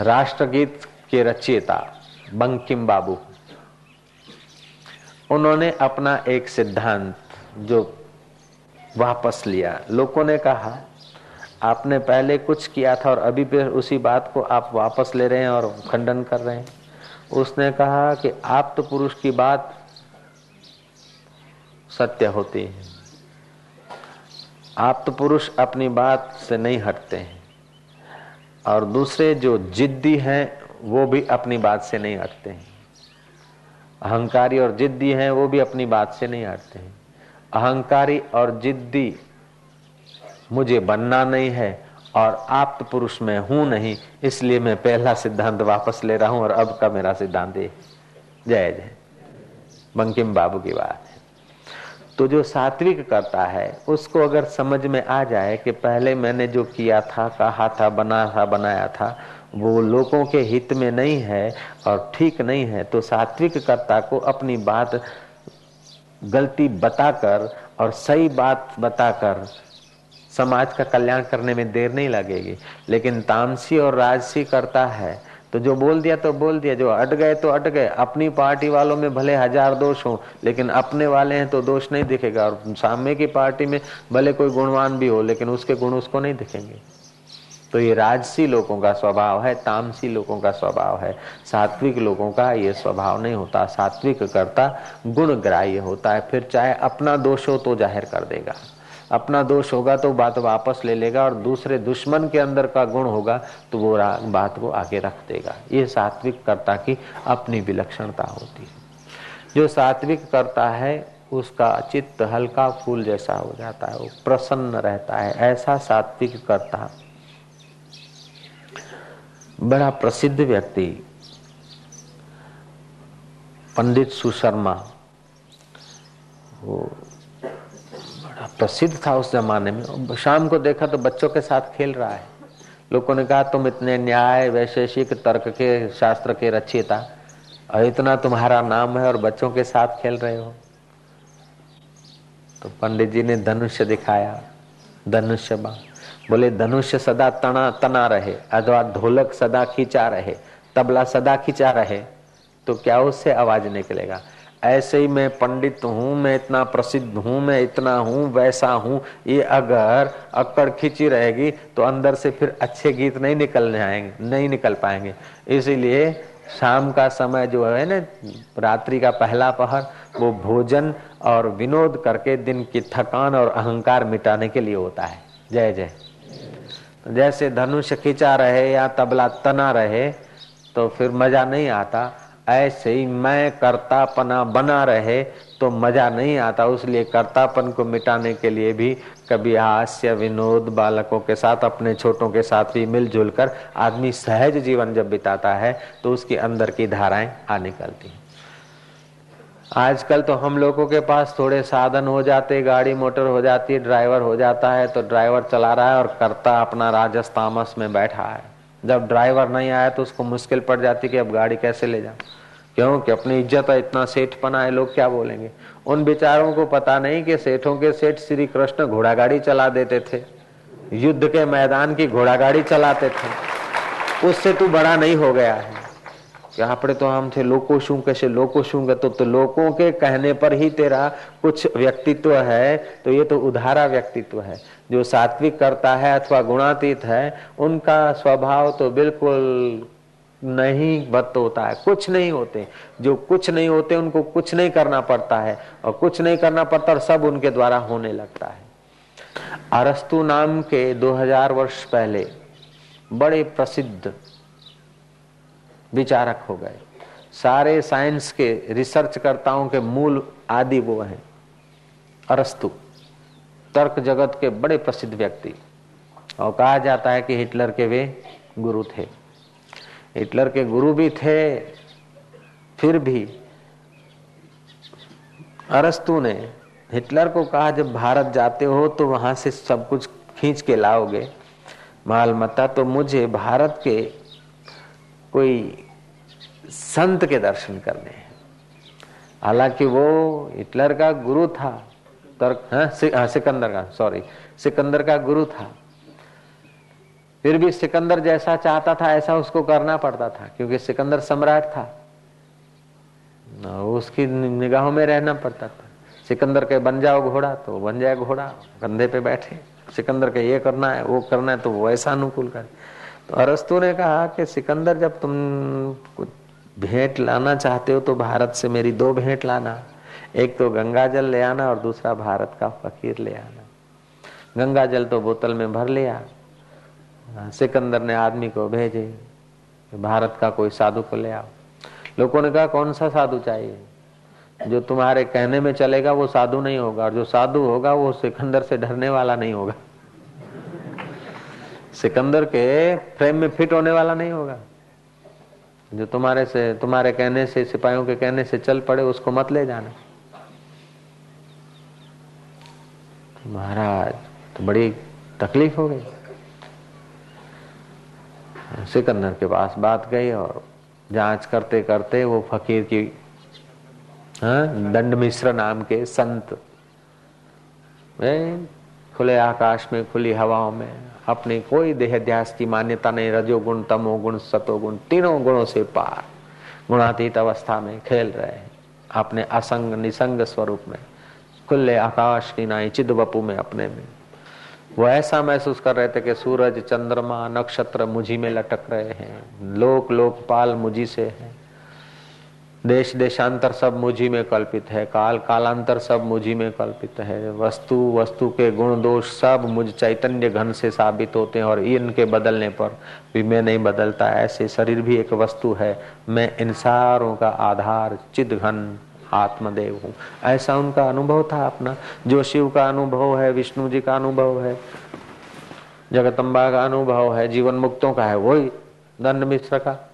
राष्ट्रगीत के रचयिता, बंकिम बाबू। उन्होंने अपना एक सिद्धांत जो वापस लिया। लोगों ने कहा, आपने पहले कुछ किया था और अभी फिर उसी बात को आप वापस ले रहे हैं और खंडन कर रहे हैं। उसने कहा कि आप तो पुरुष की बात सत्य होती है। आप तो पुरुष अपनी बात से नहीं हटते हैं। और दूसरे जो जिद्दी हैं, वो भी अपनी बात से नहीं हटते हैं। अहंकारी और जिद्दी हैं, वो भी अपनी बात से नहीं हटते हैं। अहंकारी और जिद्दी मुझे बनना नहीं है और आप पुरुष में हूँ नहीं, इसलिए मैं पहला सिद्धांत वापस ले रहा हूँ और अब का मेरा सिद्धांत जय जय। बंकिम बाबू की बात। तो जो सात्विक करता है, उसको अगर समझ में आ जाए कि पहले मैंने जो किया था, कहा था, बना था, बनाया था, वो लोगों के हित में नहीं है और ठीक नहीं है तो सात्विक कर्ता को अपनी बात गलती बताकर और सही बात बताकर समाज का कल्याण करने में देर नहीं लगेगी। लेकिन तामसी और राजसी करता है तो जो बोल दिया तो बोल दिया, जो अट गए तो अट गए। अपनी पार्टी वालों में भले हज़ार दोष हो, लेकिन अपने वाले हैं तो दोष नहीं दिखेगा। और सामने की पार्टी में भले कोई गुणवान भी हो, लेकिन उसके गुण उसको नहीं दिखेंगे। तो ये राजसी लोगों का स्वभाव है, तामसी लोगों का स्वभाव है। सात्विक लोगों का ये स्वभाव नहीं होता। सात्विक करता गुण ग्राह्य होता है। फिर चाहे अपना दोष हो तो ज़ाहिर कर देगा। अपना दोष होगा तो बात वापस ले लेगा और दूसरे दुश्मन के अंदर का गुण होगा तो वो बात को आगे रख देगा। ये सात्विक कर्ता की अपनी विलक्षणता होती है। जो सात्विक करता है, उसका चित्त हल्का फूल जैसा हो जाता है, वो प्रसन्न रहता है। ऐसा सात्विक करता, बड़ा प्रसिद्ध व्यक्ति, पंडित सुशर्मा, वो प्रसिद्ध था उस जमाने में। शाम को देखा तो बच्चों के साथ खेल रहा है। लोगों ने कहा, तुम इतने न्याय, वैशेषिक, तर्क के, शास्त्र के रचयिता और इतना तुम्हारा नाम है और बच्चों के साथ खेल रहे हो। तो पंडित जी ने धनुष्य दिखाया, धनुष्य बोले, धनुष्य सदा तना तना रहे, अथवा ढोलक सदा खींचा रहे, तबला सदा खींचा रहे तो क्या उससे आवाज़ निकलेगा? ऐसे ही मैं पंडित हूँ, मैं इतना प्रसिद्ध हूँ, मैं इतना हूँ, वैसा हूँ। ये अगर अकड़ खींची रहेगी तो अंदर से फिर अच्छे गीत नहीं निकलने आएँगे, नहीं निकल पाएँगे। इसीलिए शाम का समय जो है ना, रात्रि का पहला पहर, वो भोजन और विनोद करके दिन की थकान और अहंकार मिटाने के लिए होता है। जय जय। जैसे धनुष खींचा रहे या तबला तना रहे तो फिर मज़ा नहीं आता। ऐसे ही मैं कर्तापना बना रहे तो मज़ा नहीं आता, उसलिए कर्तापन को मिटाने के लिए भी कभी हास्य विनोद बालकों के साथ, अपने छोटों के साथ भी मिलजुल कर आदमी सहज जीवन जब बिताता है तो उसके अंदर की धाराएँ आ निकलती हैं। आजकल तो हम लोगों के पास थोड़े साधन हो जाते गाड़ी मोटर हो जाती ड्राइवर हो जाता है तो ड्राइवर चला रहा है और करता अपना राजस्थामस में बैठा है। जब ड्राइवर नहीं आया तो उसको मुश्किल पड़ जाती कि अब गाड़ी कैसे ले जाऊं क्यों कि अपनी इज्जत है इतना सेठ पना है लोग क्या बोलेंगे उन बेचारों को पता नहीं कि सेठों के सेठ श्री कृष्ण घोड़ा गाड़ी चला देते थे युद्ध के मैदान की घोड़ा गाड़ी चलाते थे उससे तू बड़ा नहीं हो गया है कि આપણે तो हम थे लोको शू कैसे लोको शू तो, तो लोगों के कहने पर ही तेरा कुछ व्यक्तित्व है तो ये तो उधारा व्यक्तित्व है जो सात्विक करता है अथवा गुणातीत है, उनका स्वभाव तो बिल्कुल नहीं बत होता है। कुछ नहीं होते। जो कुछ नहीं होते, उनको कुछ नहीं करना पड़ता है। और कुछ नहीं करना पड़ता और सब उनके द्वारा होने लगता है। अरस्तु नाम के 2000 वर्ष पहले बड़े प्रसिद्ध विचारक हो गए। सारे साइंस के रिसर्चकर्ताओं के मूल आदि वो हैं। अरस्तु। तर्क जगत के बड़े प्रसिद्ध व्यक्ति। और कहा जाता है कि हिटलर के वे गुरु थे। हिटलर के गुरु भी थे, फिर भी अरस्तु ने हिटलर को कहा, जब भारत जाते हो तो वहाँ से सब कुछ खींच के लाओगे। माल मता तो मुझे भारत के कोई संत के दर्शन करने हैं। हालाँकि वो हिटलर का गुरु था। तर्क हाँ, हाँ सिकंदर का सॉरी सिकंदर का गुरु था। फिर भी सिकंदर जैसा चाहता था ऐसा उसको करना पड़ता था क्योंकि सिकंदर सम्राट था। उसकी निगाहों में रहना पड़ता था। सिकंदर के बन जाओ घोड़ा तो बन जाए घोड़ा कंधे पे बैठे। सिकंदर के ये करना है वो करना है तो वो ऐसा अनुकूल करे। तो अरस्तु ने कहा कि सिकंदर जब तुम भेंट लाना चाहते हो तो भारत से मेरी दो भेंट लाना। एक तो गंगा जल ले आना और दूसरा भारत का फकीर ले आना। गंगा जल तो बोतल में भर लिया। सिकंदर ने आदमी को भेजे भारत का कोई साधु को ले आओ। लोगों ने कहा, कौन सा साधु चाहिए? जो तुम्हारे कहने में चलेगा, वो साधु नहीं होगा, और जो साधु होगा, वो सिकंदर से डरने वाला नहीं होगा। सिकंदर के फ्रेम में फिट होने वाला नहीं होगा। जो तुम्हारे से, तुम्हारे कहने से, सिपाहियों के कहने से चल पड़े, उसको मत ले जाना। महाराज तो बड़ी तकलीफ़ हो गई। सिकंदर के पास बात गई और जाँच करते करते वो फकीर की हाँ, दंड मिश्र नाम के संत खुले आकाश में खुली हवाओं में अपने कोई देहध्यास की मान्यता नहीं रजोगुण तमोगुण सतोगुण तीनों गुणों से पार गुणातीत अवस्था में खेल रहे हैं अपने असंग निसंग स्वरूप में। खुले आकाश की नाई चिद बपू में अपने में। वो ऐसा महसूस कर रहे थे कि सूरज, चंद्रमा, नक्षत्र मुझी में लटक रहे हैं। लोक, लोकपाल मुझी से है। देश, देशांतर सब मुझी में कल्पित है। काल, कालांतर सब मुझी में कल्पित है। वस्तु वस्तु के गुण, दोष सब मुझ चैतन्य घन से साबित होते हैं और इनके बदलने पर भी मैं नहीं बदलता। ऐसे शरीर भी एक वस्तु है। मैं इन सारों का आधार चिद घन आत्मदेव हूँ। ऐसा उनका अनुभव था अपना। जो शिव का अनुभव है, विष्णु जी का अनुभव है जगतम्बा का अनुभव है, जीवन मुक्तों का है, वही दंड मिश्र का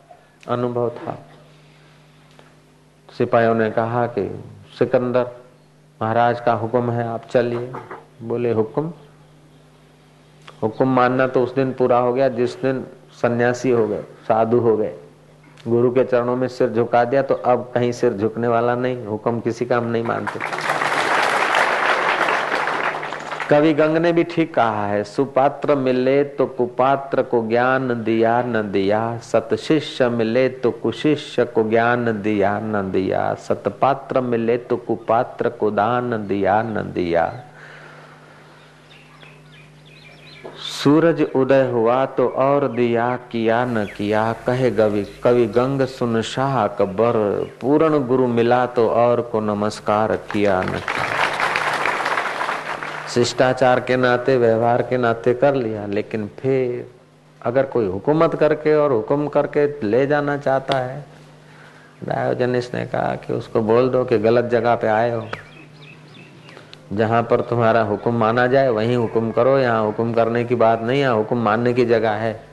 अनुभव था। सिपाहियों ने कहा कि सिकंदर महाराज का हुक्म है, आप चलिए। बोले, हुक्म? हुक्म मानना तो उस दिन पूरा हो गया, जिस दिन सन्यासी हो गए, साधु हो गए। गुरु के चरणों में सिर झुका दिया तो अब कहीं सिर झुकने वाला नहीं, हुक्म किसी का हम नहीं मानते। कवि गंग ने भी ठीक कहा है, सुपात्र मिले तो कुपात्र को ज्ञान दिया न दिया, सत शिष्य मिले तो कुशिष्य को ज्ञान दिया न दिया, सतपात्र मिले तो कुपात्र को दान दिया न दिया। सूरज उदय हुआ तो और दिया किया न किया। कहे कवि कवि गंग सुन शाह कबर पूर्ण गुरु मिला तो और को नमस्कार किया न किया। शिष्टाचार के नाते, व्यवहार के नाते कर लिया, लेकिन फिर अगर कोई हुकूमत करके और हुक्म करके ले जाना चाहता है डायोजनिस ने कहा कि उसको बोल दो कि गलत जगह पे आए हो। जहाँ पर तुम्हारा हुक्म माना जाए, वहीं हुक्म करो। यहाँ हुक्म करने की बात नहीं, यहाँ हुक्म मानने की जगह है।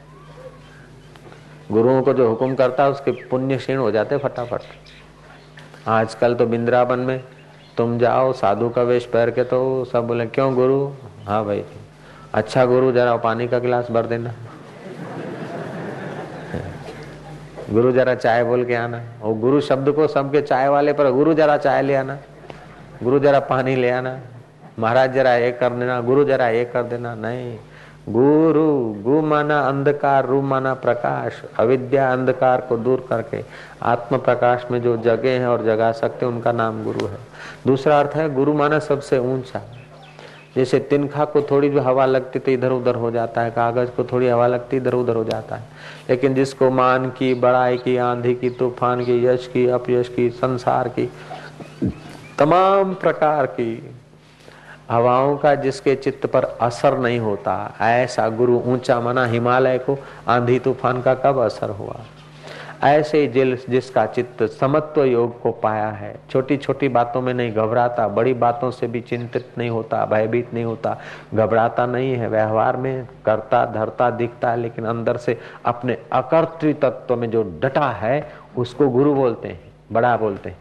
गुरुओं को जो हुक्म करता है उसके पुण्य क्षीण हो जाते फटाफट। आजकल तो बिंद्रावन में, तुम जाओ, साधु का वेश पहन के तो सब बोले, क्यों गुरु? हाँ भाई अच्छा गुरु, जरा पानी का गिलास भर देना। गुरु जरा चाय बोल के आना। और गुरु शब्द को सबके चाय वाले पर गुरु जरा चाय ले आना। गुरु जरा पानी ले आना। महाराज जरा ये कर देना, गुरु जरा ये कर देना। नहीं, गुरु गु माना अंधकार रू माना प्रकाश, अविद्या अंधकार को दूर करके आत्म प्रकाश में जो जगे हैं और जगा सकते हैं, उनका नाम गुरु है। दूसरा अर्थ है, गुरु माना सबसे ऊँचा। जैसे तिनखा को थोड़ी जो हवा लगती तो इधर उधर हो जाता है, कागज़ को थोड़ी हवा लगती इधर उधर हो जाता है। लेकिन जिसको मान की, बड़ाई की, आंधी की, तूफ़ान की, यश की, अपयश की, संसार की, तमाम प्रकार की हवाओं का जिसके चित्त पर असर नहीं होता, ऐसा गुरु ऊँचा मना हिमालय को, आंधी तूफ़ान का कब असर हुआ? ऐसे जिल जिसका चित्त समत्व योग को पाया है छोटी छोटी बातों में नहीं घबराता, बड़ी बातों से भी चिंतित नहीं होता, भयभीत नहीं होता, घबराता नहीं है, व्यवहार में करता, धरता, दिखता है लेकिन अंदर से अपने अकर्तृ तत्व में जो डटा है, उसको गुरु बोलते हैं, बड़ा बोलते हैं।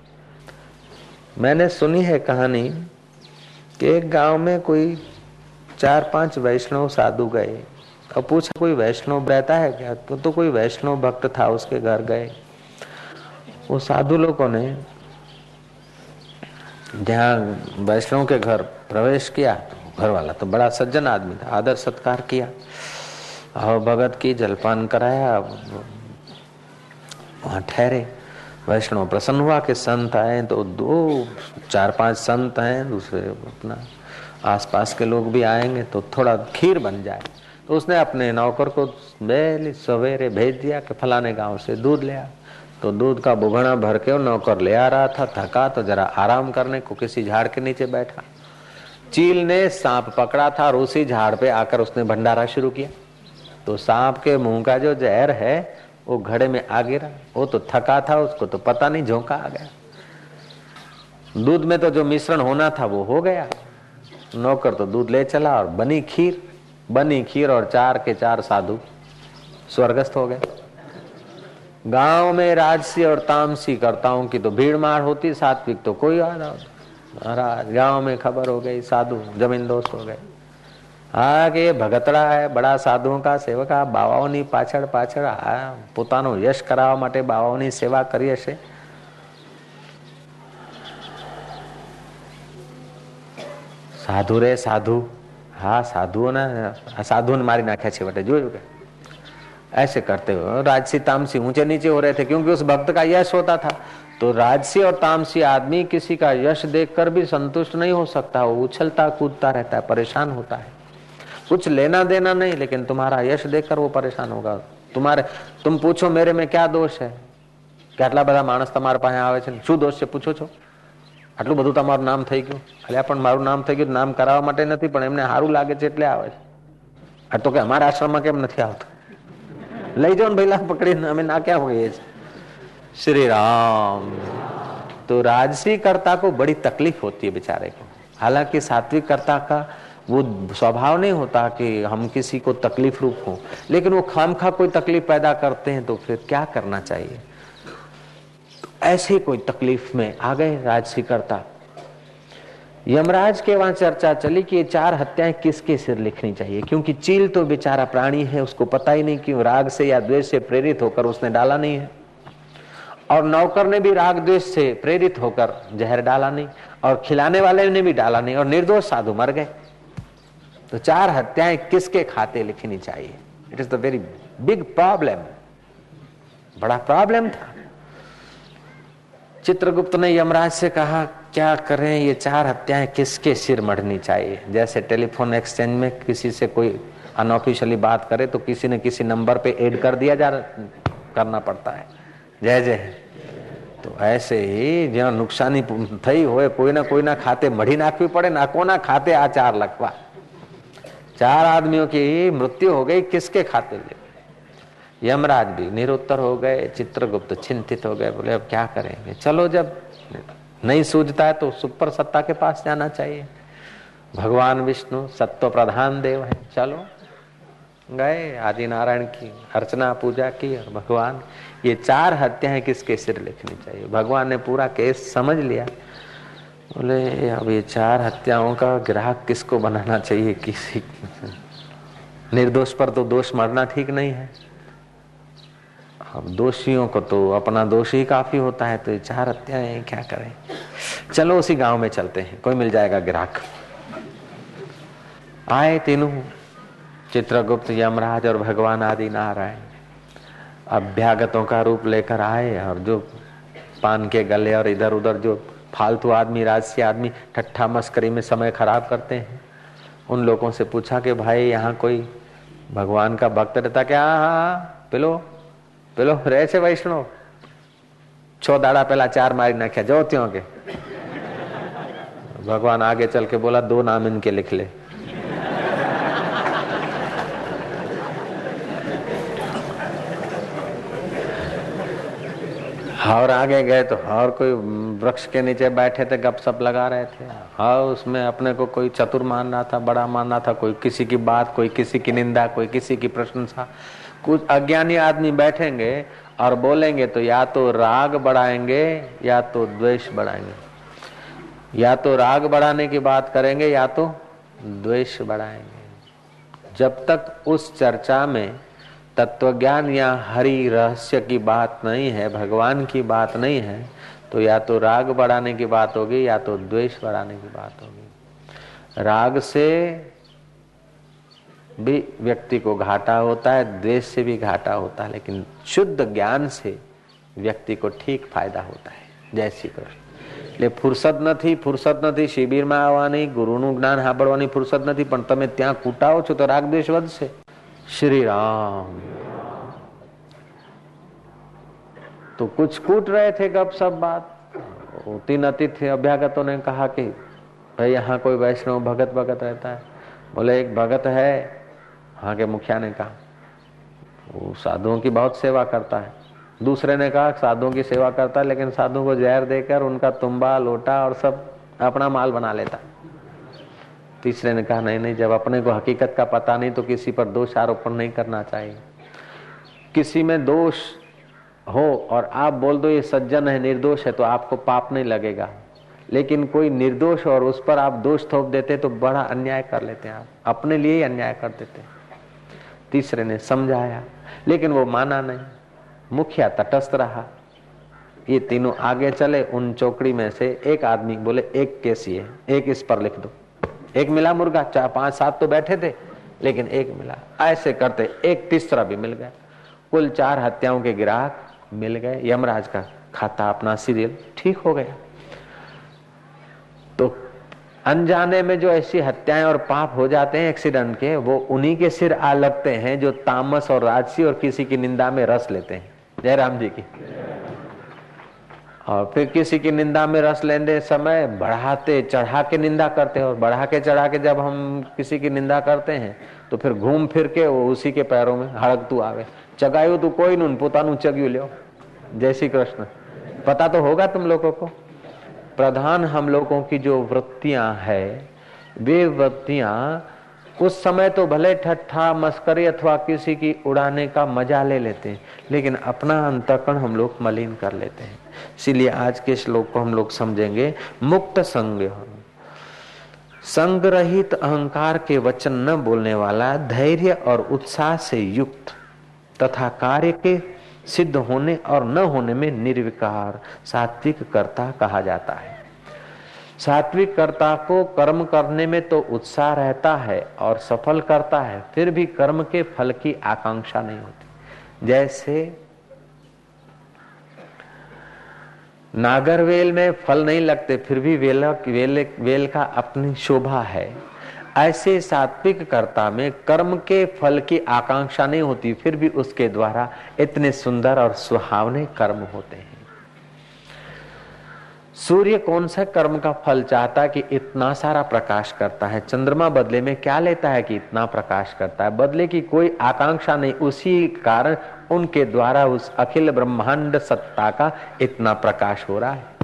मैंने सुनी है कहानी कि एक गाँव में कोई चार पाँच वैष्णव साधु गए। और पूछा, कोई वैष्णव रहता है क्या? तो तो कोई वैष्णव भक्त था उसके घर गए। वो साधु लोगों ने जहाँ वैष्णव के घर प्रवेश किया घर वाला तो बड़ा सज्जन आदमी था, आदर सत्कार किया। और भगत की जलपान कराया वहाँ ठहरे। वैष्णव प्रसन्न हुआ कि संत आए तो दो, चार, पाँच संत हैं, दूसरे अपना आसपास के लोग भी आएँगे तो थोड़ा खीर बन जाए। तो उसने अपने नौकर को बेली सवेरे भेज दिया कि फलाने गाँव से दूध ले आ। तो दूध का बुघना भर के नौकर ले आ रहा था, थका तो जरा आराम करने को किसी झाड़ के नीचे बैठा। चील ने सांप पकड़ा था और उसी झाड़ पे आकर उसने भंडारा शुरू किया। तो सांप के मुँह का जो जहर है वो घड़े में आ गिरा। वो तो थका था, उसको तो पता नहीं, झोंका आ गया। दूध में तो जो मिश्रण होना था, वो हो गया। नौकर तो दूध ले चला और बनी खीर बनी खीर और चार के चार साधु स्वर्गस्थ हो गए। गाँव में राजसी और तामसी करताओं की तो भीड़ मार होती, सात्विक तो कोई आ रहा महाराज, गाँव में खबर हो गई, साधु, ज़मीन दोस्त हो गए। આગે ભગતડા હે બડા સાધુઓ કા સેવક આ બાવાઓની પાછળ પાછળ આ પોતાનો યશ કરાવવા માટે બાવાઓની સેવા કરી હશે સાધુ રે સાધુ હા સાધુઓને साधुओं मारी नाख्या छे बटे જોયું કે ऐसे करते हो राजसी तामसी ऊंचे नीचे हो रहे थे क्योंकि उस भक्त का यश होता था तो राजसी और तामसी आदमी किसी का यश देखकर भी संतुष्ट नहीं हो सकता वो उछलता कूदता रहता है परेशान होता है कुछ लेना देना नहीं लेकिन तुम्हारा यश देखकर वो परेशान होगा तुम्हारे तुम पूछो मेरे में क्या दोष है કેટલા બધા માણસ તમારા પાસે આવે છે શું દોષ છે પૂછો છો આટલું બધું તમારું નામ થઈ ગયું એટલે પણ મારું નામ થઈ ગયું નામ કરાવવા માટે નથી પણ એમને સારું લાગે છે એટલે આવે છે આ તો કે અમારા આશ્રમમાં કેમ નથી આવતું લઈ જાઓ ને ભૈલા પકડીને અમે ના ક્યાં હોઈએ છીએ श्री राम तो राजसी कर्ता को बड़ी तकलीफ होती है बेचारे को हालांकि सात्विक कर्ता का वो स्वभाव नहीं होता कि हम किसी को तकलीफ़ रूप हो। लेकिन वो खाम खा कोई तकलीफ़ पैदा करते हैं तो फिर क्या करना चाहिए? तो ऐसे कोई तकलीफ़ में आ गए राजसी कर्ता यमराज के वहाँ चर्चा चली कि ये चार हत्याएँ किसके सिर लिखनी चाहिए? क्योंकि चील तो बेचारा प्राणी है, उसको पता ही नहीं कि राग से या द्वेष से प्रेरित होकर उसने डाला नहीं है। और नौकर ने भी राग द्वेष से प्रेरित होकर जहर डाला नहीं, और खिलाने वाले ने भी डाला नहीं, और निर्दोष साधु मर गए। तो चार हत्याएं किसके खाते लिखनी चाहिए it is the very big problem बड़ा प्रॉब्लम था चित्रगुप्त ने यमराज से कहा क्या करें ये चार हत्याएं किसके सिर मढ़नी चाहिए जैसे टेलीफोन एक्सचेंज में किसी से कोई अनऑफिशियली बात करे तो किसी ने किसी नंबर पे ऐड कर दिया जा करना पड़ता है जय जय તો એસે જ્યાં નુકસાની થઈ હોય કોઈના કોઈના ખાતે મઢી નાખવી પડે ના કોના ખાતે આ ચાર લખવા चार आदमियों की मृत्यु हो गई, किसके खाते ले? यमराज भी निरुत्तर हो गए, चित्रगुप्त चिंतित हो गए, बोले, अब क्या करेंगे? चलो जब नहीं सूझता है तो सुपर सत्ता के पास जाना चाहिए। भगवान विष्णु सत्व प्रधान देव है, चलो। गए आदि नारायण की अर्चना, पूजा की, और भगवान, ये चार हत्याएँ किसके सिर लिखनी चाहिए? भगवान ने पूरा केस समझ लिया। बोले, अब ये चार हत्याओं का ग्राहक किसको बनाना चाहिए? किसी निर्दोष पर तो दोष मरना ठीक नहीं है। अब दोषियों को तो अपना दोष ही काफ़ी होता है तो ये चार हत्याएँ क्या करें? चलो उसी गाँव में चलते हैं, कोई मिल जाएगा ग्राहक। आए तीनों चित्रगुप्त, यमराज और भगवान आदि नारायण अभ्यागतों का रूप लेकर आए और जो पान के गले और इधर उधर जो फालतू आदमी राजसी आदमी ठट्ठा मस्करी में समय खराब करते हैं उन लोगों से पूछा कि भाई यहाँ कोई भगवान का भक्त रहता क्या हाँ पेलो पेलो रहे છે વૈષ્ણવ छो दाड़ा पहला चार मारी नाख्या जो त्यों के भगवान आगे चल के बोला दो नाम इनके लिख ले और आगे गए तो और कोई वृक्ष के नीचे बैठे थे गप सप लगा रहे थे। और उसमें अपने को कोई चतुर मान रहा था, बड़ा मान रहा था, कोई किसी की बात, कोई किसी की निंदा, कोई किसी की प्रशंसा। कुछ अज्ञानी आदमी बैठेंगे और बोलेंगे तो या तो राग बढ़ाएँगे, या तो द्वेष बढ़ाएँगे। या तो राग बढ़ाने की बात करेंगे, या तो द्वेष बढ़ाएँगे। जब तक उस चर्चा में तत्वज्ञान या हरि रहस्य की बात नहीं है भगवान की बात नहीं है तो या तो राग बढ़ाने की बात होगी या तो द्वेष बढ़ाने की बात होगी राग से भी व्यक्ति को घाटा होता है द्वेष से भी घाटा होता है लेकिन शुद्ध ज्ञान से વ્યક્તિ को ठीक फायदा होता है જય શ્રી કૃષ્ણ એટલે ફુરસદ નથી ફુરસદ નથી શિબિરમાં આવવાની ગુરુનું જ્ઞાન સાંભળવાની ફુરસદ નથી પણ તમે ત્યાં કૂટાવો છો તો રાગદ્વેષ વધશે श्री राम तो कुछ कूट रहे थे गप सब बात। तीन अतिथि अभ्यागतों ने कहा कि, भाई, यहाँ कोई वैष्णव भगत भगत रहता है? बोले, एक भगत है। वहाँ के मुखिया ने कहा, वो साधुओं की बहुत सेवा करता है। दूसरे ने कहा, साधुओं की सेवा करता है, लेकिन साधुओं को जहर देकर उनका तुम्बा, लोटा और सब अपना माल बना लेता तीसरे ने कहा, नहीं नहीं, जब अपने को हकीकत का पता नहीं तो किसी पर दोष आरोपण नहीं करना चाहिए। किसी में दोष हो और आप बोल दो, ये सज्जन है, निर्दोष है तो आपको पाप नहीं लगेगा। लेकिन कोई निर्दोष और उस पर आप दोष थोप देते तो बड़ा अन्याय कर लेते हैं आप। अपने लिए ही अन्याय कर देते तीसरे ने समझाया, लेकिन वो माना नहीं। मुखिया तटस्थ रहा। ये तीनों आगे चले, उन चौकड़ी में से एक आदमी बोले, एक केसी है, एक इस पर लिख दो। एक मिला मुर्गा, चार, पाँच, सात तो बैठे थे, लेकिन एक मिला। ऐसे करते एक तीसरा भी मिल गया। कुल चार हत्याओं के ग्राहक मिल गए। यमराज का खाता अपना सीरियल ठीक हो गया। तो अनजाने में जो ऐसी हत्याएँ और पाप हो जाते हैं एक्सीडेंट के, वो उन्हीं के सिर आ लगते हैं जो तामस और राजसी और किसी की निंदा में रस लेते हैं। जयराम जी की। और फिर किसी की निंदा में रस लेने समय बढ़ाते चढ़ा के निंदा करते हैं। और बढ़ा के चढ़ा के जब हम किसी की निंदा करते हैं तो फिर घूम फिर के वो उसी के पैरों में हड़क तू आवे। चगायो तू कोई नुन, पोतानु चग्यू लो जय श्री कृष्ण। पता तो होगा तुम लोगों को। प्रधान हम लोगों की जो वृत्तियाँ है, वे वृत्तियाँ उस समय तो भले ठट्ठा, मस्करी अथवा किसी की उड़ाने का मज़ा ले लेते हैं, लेकिन अपना अंतकण हम लोग मलिन कर लेते हैं। इसीलिए आज के श्लोक को हम लोग समझेंगे, मुक्त संग। संग रहित अहंकार के वचन न बोलने वाला, धैर्य और उत्साह से युक्त, तथा कार्य के सिद्ध होने और न होने में निर्विकार सात्विक कर्ता कहा जाता है। सात्विक कर्ता को कर्म करने में तो उत्साह रहता है और सफल करता है, फिर भी कर्म के फल की आकांक्षा नहीं होती। जैसे नागरवेल में फल नहीं लगते फिर भी वेल वेल, वेल का अपनी शोभा है। ऐसे सात्विक कर्ता में कर्म के फल की आकांक्षा नहीं होती फिर भी उसके द्वारा इतने सुंदर और सुहावने कर्म होते हैं। सूर्य कौन सा कर्म का फल चाहता है कि इतना सारा प्रकाश करता है? चंद्रमा बदले में क्या लेता है कि इतना प्रकाश करता है? बदले की कोई आकांक्षा नहीं उसी कारण उनके द्वारा उस अखिल ब्रह्मांड सत्ता का इतना प्रकाश हो रहा है।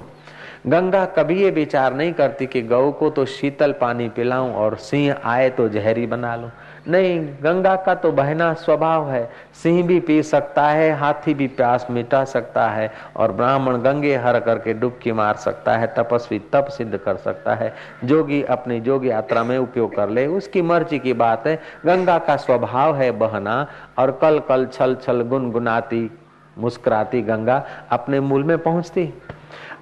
गंगा कभी ये विचार नहीं करती कि गऊ को तो शीतल पानी पिलाऊं और सिंह आए तो जहरी बना लूँ। नहीं, गंगा का तो बहना स्वभाव है। सिंह भी पी सकता है, हाथी भी प्यास मिटा सकता है और ब्राह्मण गंगे हर करके डुबकी मार सकता है, तपस्वी तप सिद्ध कर सकता है। जोगी अपनी जोग यात्रा में उपयोग कर ले, उसकी मर्ज़ी की बात है। गंगा का स्वभाव है बहना और कल कल छल छल गुनगुनाती, मुस्कुराती गंगा अपने मूल में पहुँचती।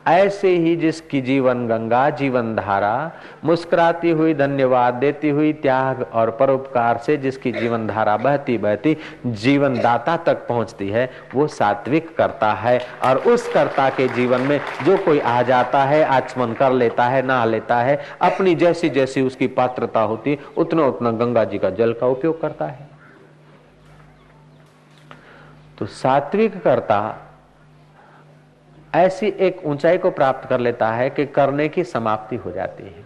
ऐसे ही जिसकी जीवन गंगा, जीवन धारा, मुस्कुराती हुई धन्यवाद देती हुई, त्याग और परोपकार से जिसकी जीवन धारा बहती बहती जीवन दाता तक पहुँचती है, वो सात्विक करता है। और उस कर्ता के जीवन में जो कोई आ जाता है, आचमन कर लेता है, नहा लेता है, अपनी जैसी जैसी उसकी पात्रता होती उतना उतना गंगा जी का जल का उपयोग करता है। तो सात्विक करता ऐसी एक ऊंचाई को प्राप्त कर लेता है कि करने की समाप्ति हो जाती है।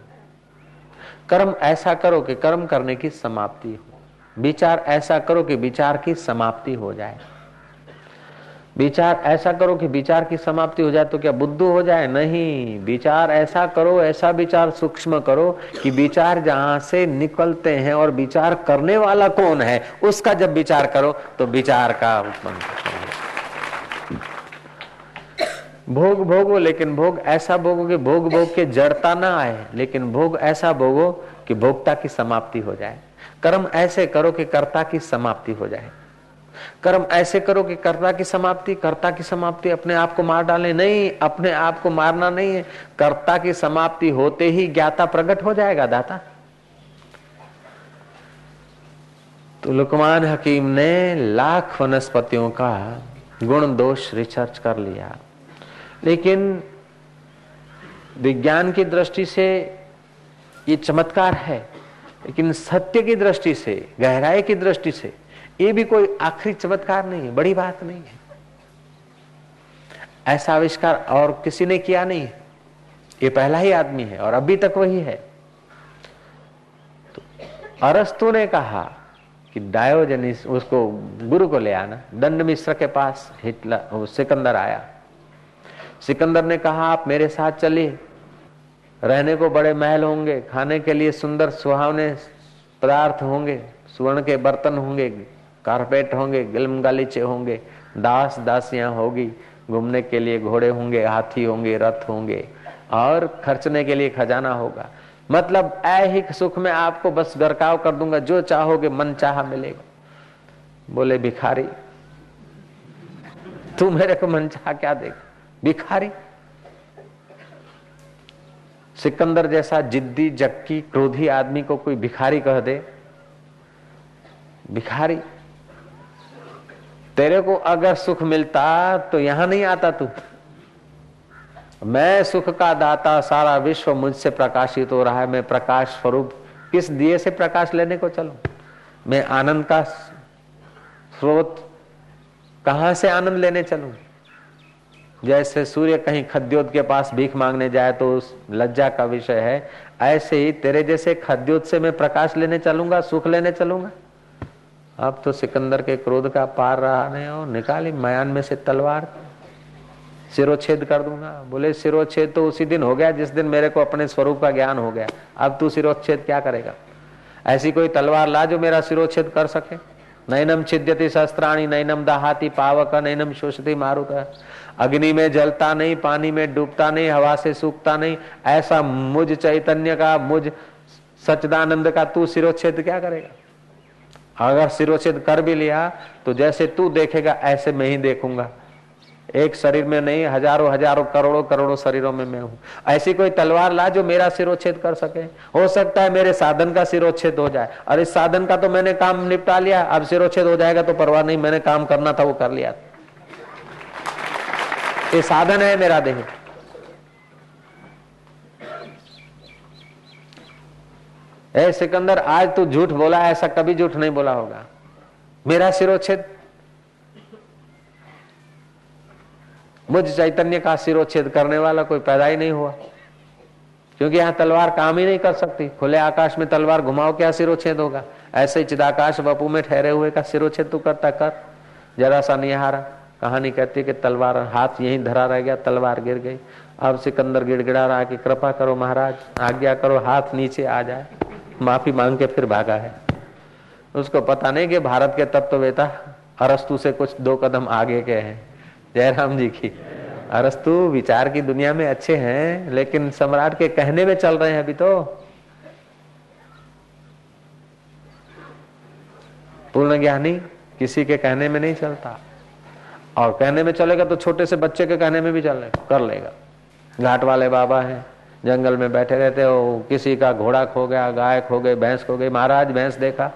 कर्म ऐसा करो कि कर्म करने की समाप्ति हो। विचार ऐसा करो कि विचार की समाप्ति हो जाए। विचार ऐसा करो कि विचार की समाप्ति हो जाए तो क्या बुद्धू हो जाए? नहीं। विचार ऐसा करो, ऐसा विचार सूक्ष्म करो कि विचार जहाँ से निकलते हैं और विचार करने वाला कौन है, उसका जब विचार करो तो विचार का उत्पन्न भोग भोगो, लेकिन भोग ऐसा भोगो कि भोग भोग के जड़ता ना आए, लेकिन भोग ऐसा भोगो कि भोगता की समाप्ति हो जाए। कर्म ऐसे करो कि कर्ता की समाप्ति हो जाए। कर्म ऐसे करो कि कर्ता की समाप्ति, कर्ता की समाप्ति अपने आप को मार डाले नहीं, अपने आप को मारना नहीं है। कर्ता की समाप्ति होते ही ज्ञाता प्रकट हो जाएगा, दाता। तो लुकमान हकीम ने लाख वनस्पतियों का गुण दोष रिसर्च कर लिया। लेकिन विज्ञान की दृष्टि से ये चमत्कार है, लेकिन सत्य की दृष्टि से, गहराई की दृष्टि से ये भी कोई आखिरी चमत्कार नहीं है, बड़ी बात नहीं है। ऐसा आविष्कार और किसी ने किया नहीं ये पहला ही आदमी है और अभी तक वही है। तो अरस्तु ने कहा कि डायोजनिस, उसको गुरु को ले आना, दंड मिश्र के पास हिटलर सिकंदर आया। सिकंदर ने कहा, आप मेरे साथ चलिए। रहने को बड़े महल होंगे, खाने के लिए सुंदर सुहावने पदार्थ होंगे, सुवर्ण के बर्तन होंगे, कारपेट होंगे गिलम गालीचे होंगे, दास दासियाँ होगी, घूमने के लिए घोड़े होंगे, हाथी होंगे, रथ होंगे, और खर्चने के लिए खजाना होगा। मतलब ऐहिक सुख में आपको बस गरकाव कर दूँगा, जो चाहोगे मन चाह मिलेगा। बोले, भिखारी, तू मेरे को मन चाह क्या देगा? भिखारी। सिकंदर जैसा जिद्दी, जक्की, क्रोधी आदमी को कोई भिखारी कह दे। भिखारी, तेरे को अगर सुख मिलता तो यहाँ नहीं आता तू। मैं सुख का दाता, सारा विश्व मुझसे प्रकाशित हो रहा है। मैं प्रकाश स्वरूप, किस दिए से प्रकाश लेने को चलू? मैं आनंद का स्रोत, कहाँ से आनंद लेने चलूँ? जैसे सूर्य कहीं खद्योत के पास भीख मांगने जाए तो उस लज्जा का विषय है। ऐसे ही तेरे जैसे खद्योत से मैं प्रकाश लेने चलूँगा, सुख लेने चलूँगा। अब तो सिकंदर के क्रोध का पार रहा नहीं हो निकाली मयान में से तलवार। सिरोच्छेद कर दूँगा। बोले सिरोच्छेद तो उसी दिन हो गया जिस दिन मेरे को अपने स्वरूप का ज्ञान हो गया। अब तू सिरोच्छेद क्या करेगा? ऐसी कोई तलवार ला जो मेरा सिरोच्छेद कर सके। नैनम छिद्यति शस्त्राणी नैनम दहाती पावक नैनम शोषति मारुत। अग्नि में जलता नहीं, पानी में डूबता नहीं, हवा से सूखता नहीं, ऐसा मुझ चैतन्य का, मुझ सचदानंद का तू सिरोच्छेद क्या करेगा? अगर सिरोच्छेद कर भी लिया तो जैसे तू देखेगा, ऐसे मैं ही देखूँगा। एक शरीर में नहीं, हज़ारों हज़ारों, करोड़ों करोड़ों शरीरों में मैं हूँ। ऐसी कोई तलवार ला जो मेरा सिरोच्छेद कर सके। हो सकता है मेरे साधन का सिरोच्छेद हो जाए। और इस साधन का तो मैंने काम निपटा लिया। अब सिरोच्छेद हो जाएगा तो परवाह नहीं, मैंने काम करना था, वो कर लिया। ये साधन है मेरा देह। सिकंदर, आज तू झूठ बोला, ऐसा कभी झूठ नहीं बोला होगा। मेरा सिरोच्छेद मुझ चैतन्य का सिरोच्छेद करने वाला कोई पैदा ही नहीं हुआ। क्योंकि यहाँ तलवार काम ही नहीं कर सकती। खुले आकाश में तलवार घुमाओ, क्या सिरोच्छेद होगा? ऐसे चिदाकाश बपू में ठहरे हुए का सिरोच्छेद तू करता कर। जरा सा निहारा, कहानी कहती है कि तलवार हाथ यहीं धरा रह गया, तलवार गिर गई। अब सिकंदर गिड़गिड़ा रहा कि कृपा करो महाराज, आज्ञा करो, हाथ नीचे आ जाए। माफ़ी मांग के फिर भागा है। उसको पता नहीं कि भारत के तत्ववेता अरस्तु से कुछ दो कदम आगे के हैं। जयराम जी की। अरस्तु विचार की दुनिया में अच्छे हैं, लेकिन सम्राट के कहने में चल रहे हैं अभी तो। पूर्ण ज्ञानी किसी के कहने में नहीं चलता। और कहने में चलेगा तो छोटे से बच्चे के कहने में भी चल कर लेगा। घाट वाले बाबा हैं, जंगल में बैठे रहते हो, किसी का घोड़ा खो गया, गाय खो गई, भैंस खो गई, महाराज भैंस देखा।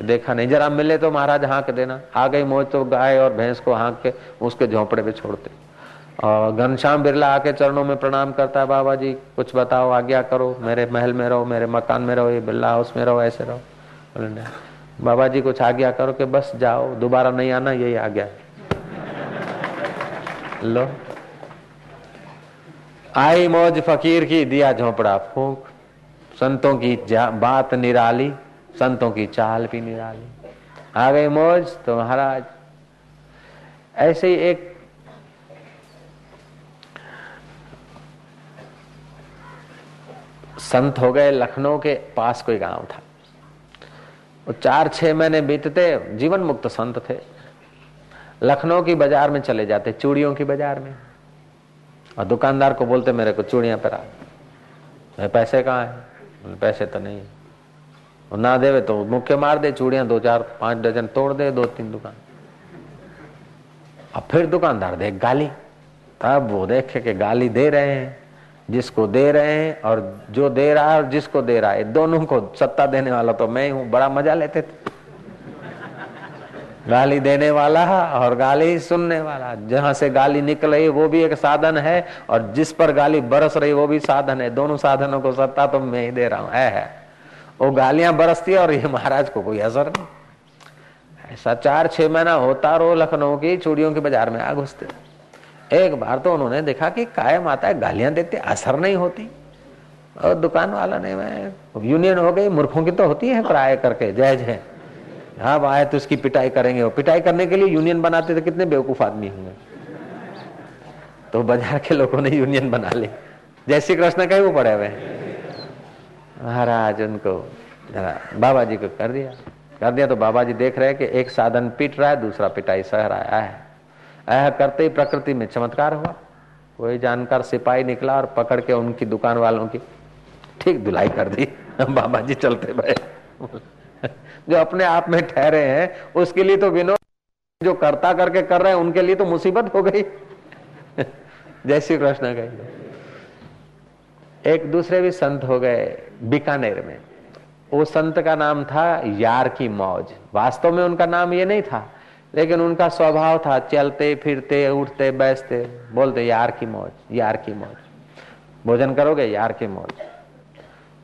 देखा नहीं, जरा मिले तो महाराज हाँक देना। आ गई मौज तो गाय और भैंस को हाँक के उसके झोंपड़े पे छोड़ते और घनश्याम बिरला आके चरणों में प्रणाम करता है, बाबा जी, कुछ बताओ, आज्ञा करो, मेरे महल में रहो, मेरे मकान में रहो, ये बिरला हाउस में रहो, ऐसे रहो। बोले बाबा जी, कुछ आज्ञा करो कि बस जाओ, दोबारा नहीं आना, यही आज्ञा लो। आई मौज फकीर की, दिया झोंपड़ा फूक, संतों की बात निराली। संतों की चाल भी निराली। आ गई मौज तो महाराज। ऐसे ही एक संत हो गए लखनऊ के पास कोई गाँव था। वो चार छह महीने बीतते, जीवन मुक्त संत थे। लखनऊ की बाज़ार में चले जाते, चूड़ियों की बाज़ार में। और दुकानदार को बोलते, मेरे को चूड़ियाँ पहरा पैसे कहाँ है? पैसे तो नहीं और ना देवे तो मुख्य मार दे चूड़ियाँ दो चार पाँच डजन तोड़ दे दो तीन दुकान। अब फिर दुकानदार देख गाली। तब वो देखे कि गाली दे रहे हैं जिसको दे रहे हैं और जो दे रहा है और जिसको दे रहा है दोनों को सत्ता देने वाला तो मैं ही हूँ बड़ा मज़ा लेते थे। गाली देने वाला और गाली सुनने वाला जहाँ से गाली निकल रही वो भी एक साधन है और जिस पर गाली बरस रही वो भी साधन है दोनों साधनों को सत्ता तो मैं ही दे रहा हूँ है, है। वो गालियाँ बरसती है और ये महाराज को कोई असर नहीं। ऐसा चार छह महीना होता रो लखनऊ की, चूड़ियों के बाज़ार में आ घुसते एक बार तो उन्होंने देखा कि कायम आता है, गालियाँ देते असर नहीं होती। और दुकान वाला ने मैं यूनियन हो गई, मूर्खों की तो होती है प्राय करके, जय जय। हाँ आए तो उसकी पिटाई करेंगे। वो पिटाई करने के लिए यूनियन बनाते थे कितने बेवकूफ़ आदमी होंगे। तो बाज़ार के लोगों ने यूनियन बना ली जय श्री कृष्ण कहीं वो पड़े हुए महाराज उनको बाबा जी को कर दिया। कर दिया तो बाबा जी देख रहे हैं कि एक साधन पीट रहा है, दूसरा पिटाई सह रहा है। ऐह करते ही प्रकृति में चमत्कार हुआ। कोई जानकार सिपाही निकला और पकड़ के उनकी दुकान वालों की ठीक धुलाई कर दी। बाबा जी चलते भाई जो अपने आप में ठहरे हैं, उसके लिए तो विनोद जो करता करके कर रहे हैं, उनके लिए तो मुसीबत हो गई। जय श्री कृष्ण कही एक दूसरे भी संत हो गए बीकानेर में। वो संत का नाम था यार की मौज। वास्तव में उनका नाम ये नहीं था, लेकिन उनका स्वभाव था, चलते, फिरते, उठते, बैठते। बोलते, यार की मौज, यार की मौज। भोजन करोगे? यार की मौज।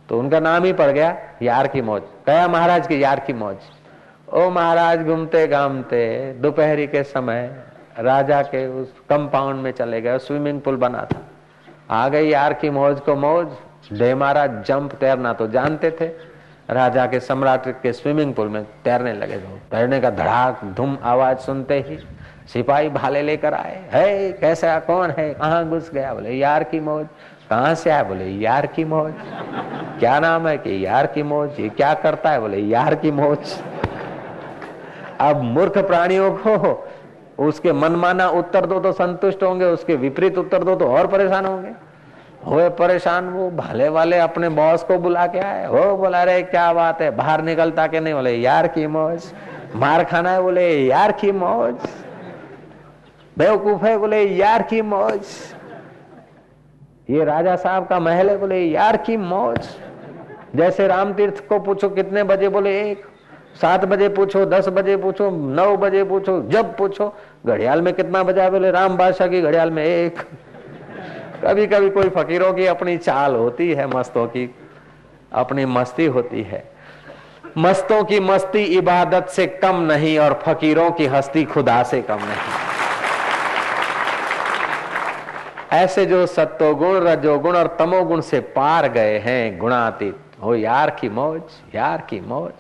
तो उनका नाम ही पड़ गया, यार की मौज। कया महाराज की यार की मौज। ओ महाराज, घूमते घामते, दोपहरी के समय राजा के उस कंपाउंड में चले गए स्विमिंग पूल बना था। आ गई यार की मौज को मौज। डे महाराज जंप तैरना तो जानते थे। राजा के सम्राट के स्विमिंग पूल में तैरने लगे तो तैरने का धड़ाक, धूम आवाज़ सुनते ही सिपाही भाले लेकर आए। है, कैसा, कौन है? कहाँ घुस गया? बोले, यार की मौज। कहाँ से आया? बोले, यार की मौज। क्या नाम है कि यार की मौज? ये क्या करता है? बोले, यार की मौज। अब मूर्ख प्राणियों को उसके मनमाना उत्तर दो तो संतुष्ट होंगे, उसके विपरीत उत्तर दो तो और परेशान होंगे। हुए परेशान वो भाले वाले अपने बॉस को बुला के आए। हो बोला रे क्या बात है? बाहर निकलता के नहीं? बोले, यार की मौज। मार खाना है, बोले, यार की मौज। बेवकूफ़ है, बोले, यार की मौज। ये राजा साहब का महल है, बोले, यार की मौज। जैसे राम तीर्थ को पूछो, कितने बजे? बोले, एक। सात बजे पूछो, दस बजे पूछो, नौ बजे पूछो, जब पूछो, घड़ियाल में कितना बजा बोले, राम बादशाह की घड़ियाल में एक। कभी कभी कोई फकीरों की अपनी चाल होती है, मस्तों की, अपनी मस्ती होती है। मस्तों की मस्ती इबादत से कम नहीं और फकीरों की हस्ती खुदा से कम नहीं। ऐसे जो सत्वगुण, रजोगुण और तमोगुण से पार गए हैं, गुणातीत हो यार की मौज, यार की मौज।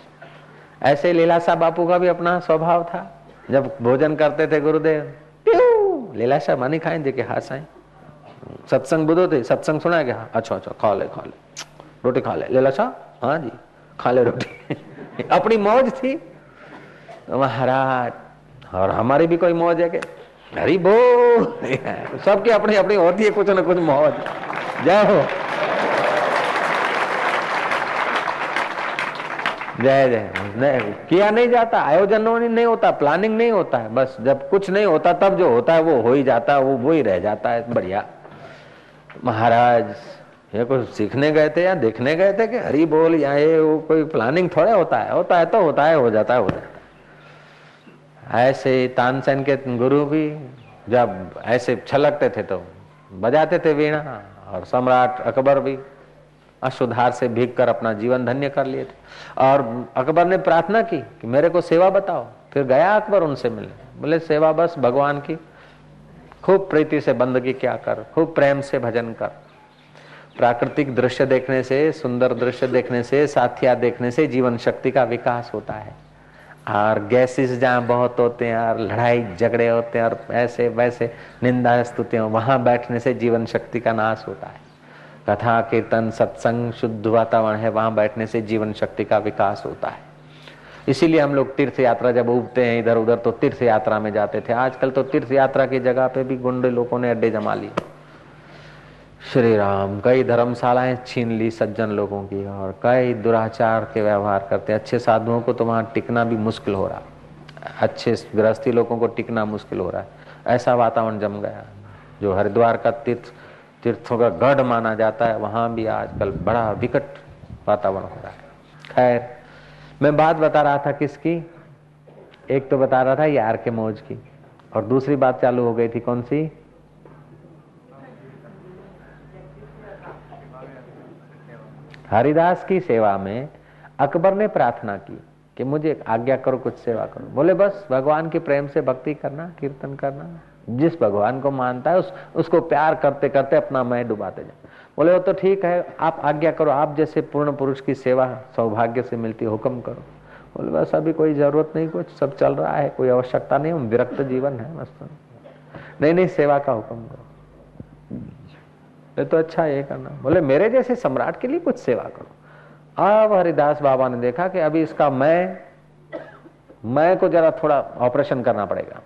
ऐसे लीलासा बापू का भी अपना स्वभाव था। जब भोजन करते थे गुरुदेव लीलाशाह मानी खाए, देखे हाँ साई सत्संग बुधो थे, सत्संग सुना क्या अच्छा अच्छा खा ले खा ले। रोटी खा ले। लीलाशाह हाँ जी, खा ले रोटी। अपनी मौज थी। महाराज, और हमारी भी कोई मौज है कि? हरी बोल। सबकी अपनी अपनी होती है कुछ ना कुछ मौज। जय हो। जय जय नहीं किया नहीं जाता, आयोजन नहीं होता प्लानिंग नहीं होता है, बस जब कुछ नहीं होता, तब जो होता है वो हो ही जाता है, वो वो ही रह जाता है, बढ़िया। महाराज, ये कुछ सीखने गए थे या देखने गए थे कि हरी बोल या ये, वो कोई प्लानिंग थोड़ा होता है होता है तो होता है, हो जाता है, हो जाता है। ऐसे तानसेन के गुरु भी जब ऐसे छलकते थे तो बजाते थे वीणा और सम्राट अकबर भी। अशुधार से भीग कर अपना जीवन धन्य कर लिए थे। और अकबर ने प्रार्थना की कि मेरे को सेवा बताओ। फिर गया अकबर उनसे मिले बोले, सेवा बस, भगवान की। खूब प्रीति से बंदगी क्या कर, खूब प्रेम से भजन कर। प्राकृतिक दृश्य देखने से, सुंदर दृश्य देखने से, साथिया देखने से जीवन शक्ति का विकास होता है। और गैसेस जहाँ बहुत होते हैं, और लड़ाई झगड़े होते हैं, और ऐसे वैसे निंदा स्तुतियों, वहाँ बैठने से जीवन शक्ति का नाश होता है। कथा कीर्तन सत्संग, शुद्ध वातावरण है, वहाँ बैठने से जीवन शक्ति का विकास होता है। इसीलिए हम लोग तीर्थ यात्रा जब उगते हैं इधर उधर तो तीर्थ यात्रा में जाते थे। आजकल तो तीर्थ यात्रा की जगह पे भी गुंडे लोगों ने अड्डे जमा लिए। श्री राम, कई धर्मशालाएँ छीन ली सज्जन लोगों की और कई दुराचार के व्यवहार करते। अच्छे साधुओं को तो वहाँ टिकना भी मुश्किल हो रहा अच्छे गृहस्थी लोगों को टिकना मुश्किल हो रहा है। ऐसा वातावरण जम गया। जो हरिद्वार का तीर्थ तीर्थों का गढ़ माना जाता है, वहाँ भी आजकल बड़ा विकट वातावरण हो रहा है। खैर, मैं बात बता रहा था किसकी? एक तो बता रहा था यार के मौज की। और दूसरी बात चालू हो गई थी कौन सी? हरिदास की सेवा में अकबर ने प्रार्थना की कि मुझे आज्ञा करो, कुछ सेवा करो। बोले, बस, भगवान के प्रेम से भक्ति करना, कीर्तन करना। जिस भगवान को मानता है, उस, उसको प्यार करते करते अपना मैं डुबाते जाए बोले, वो तो ठीक है, आप आज्ञा करो, आप जैसे पूर्ण पुरुष की सेवा सौभाग्य से मिलती हुक्म करो। बोले, बस अभी कोई ज़रूरत नहीं, कुछ सब चल रहा है, कोई आवश्यकता नहीं, हम विरक्त जीवन है मस्त नहीं नहीं, सेवा का हुक्म करो। ये तो अच्छा ये करना। बोले, मेरे जैसे सम्राट के लिए कुछ सेवा करो। अब हरिदास बाबा ने देखा कि अभी इसका मैं मैं को जरा थोड़ा ऑपरेशन करना पड़ेगा।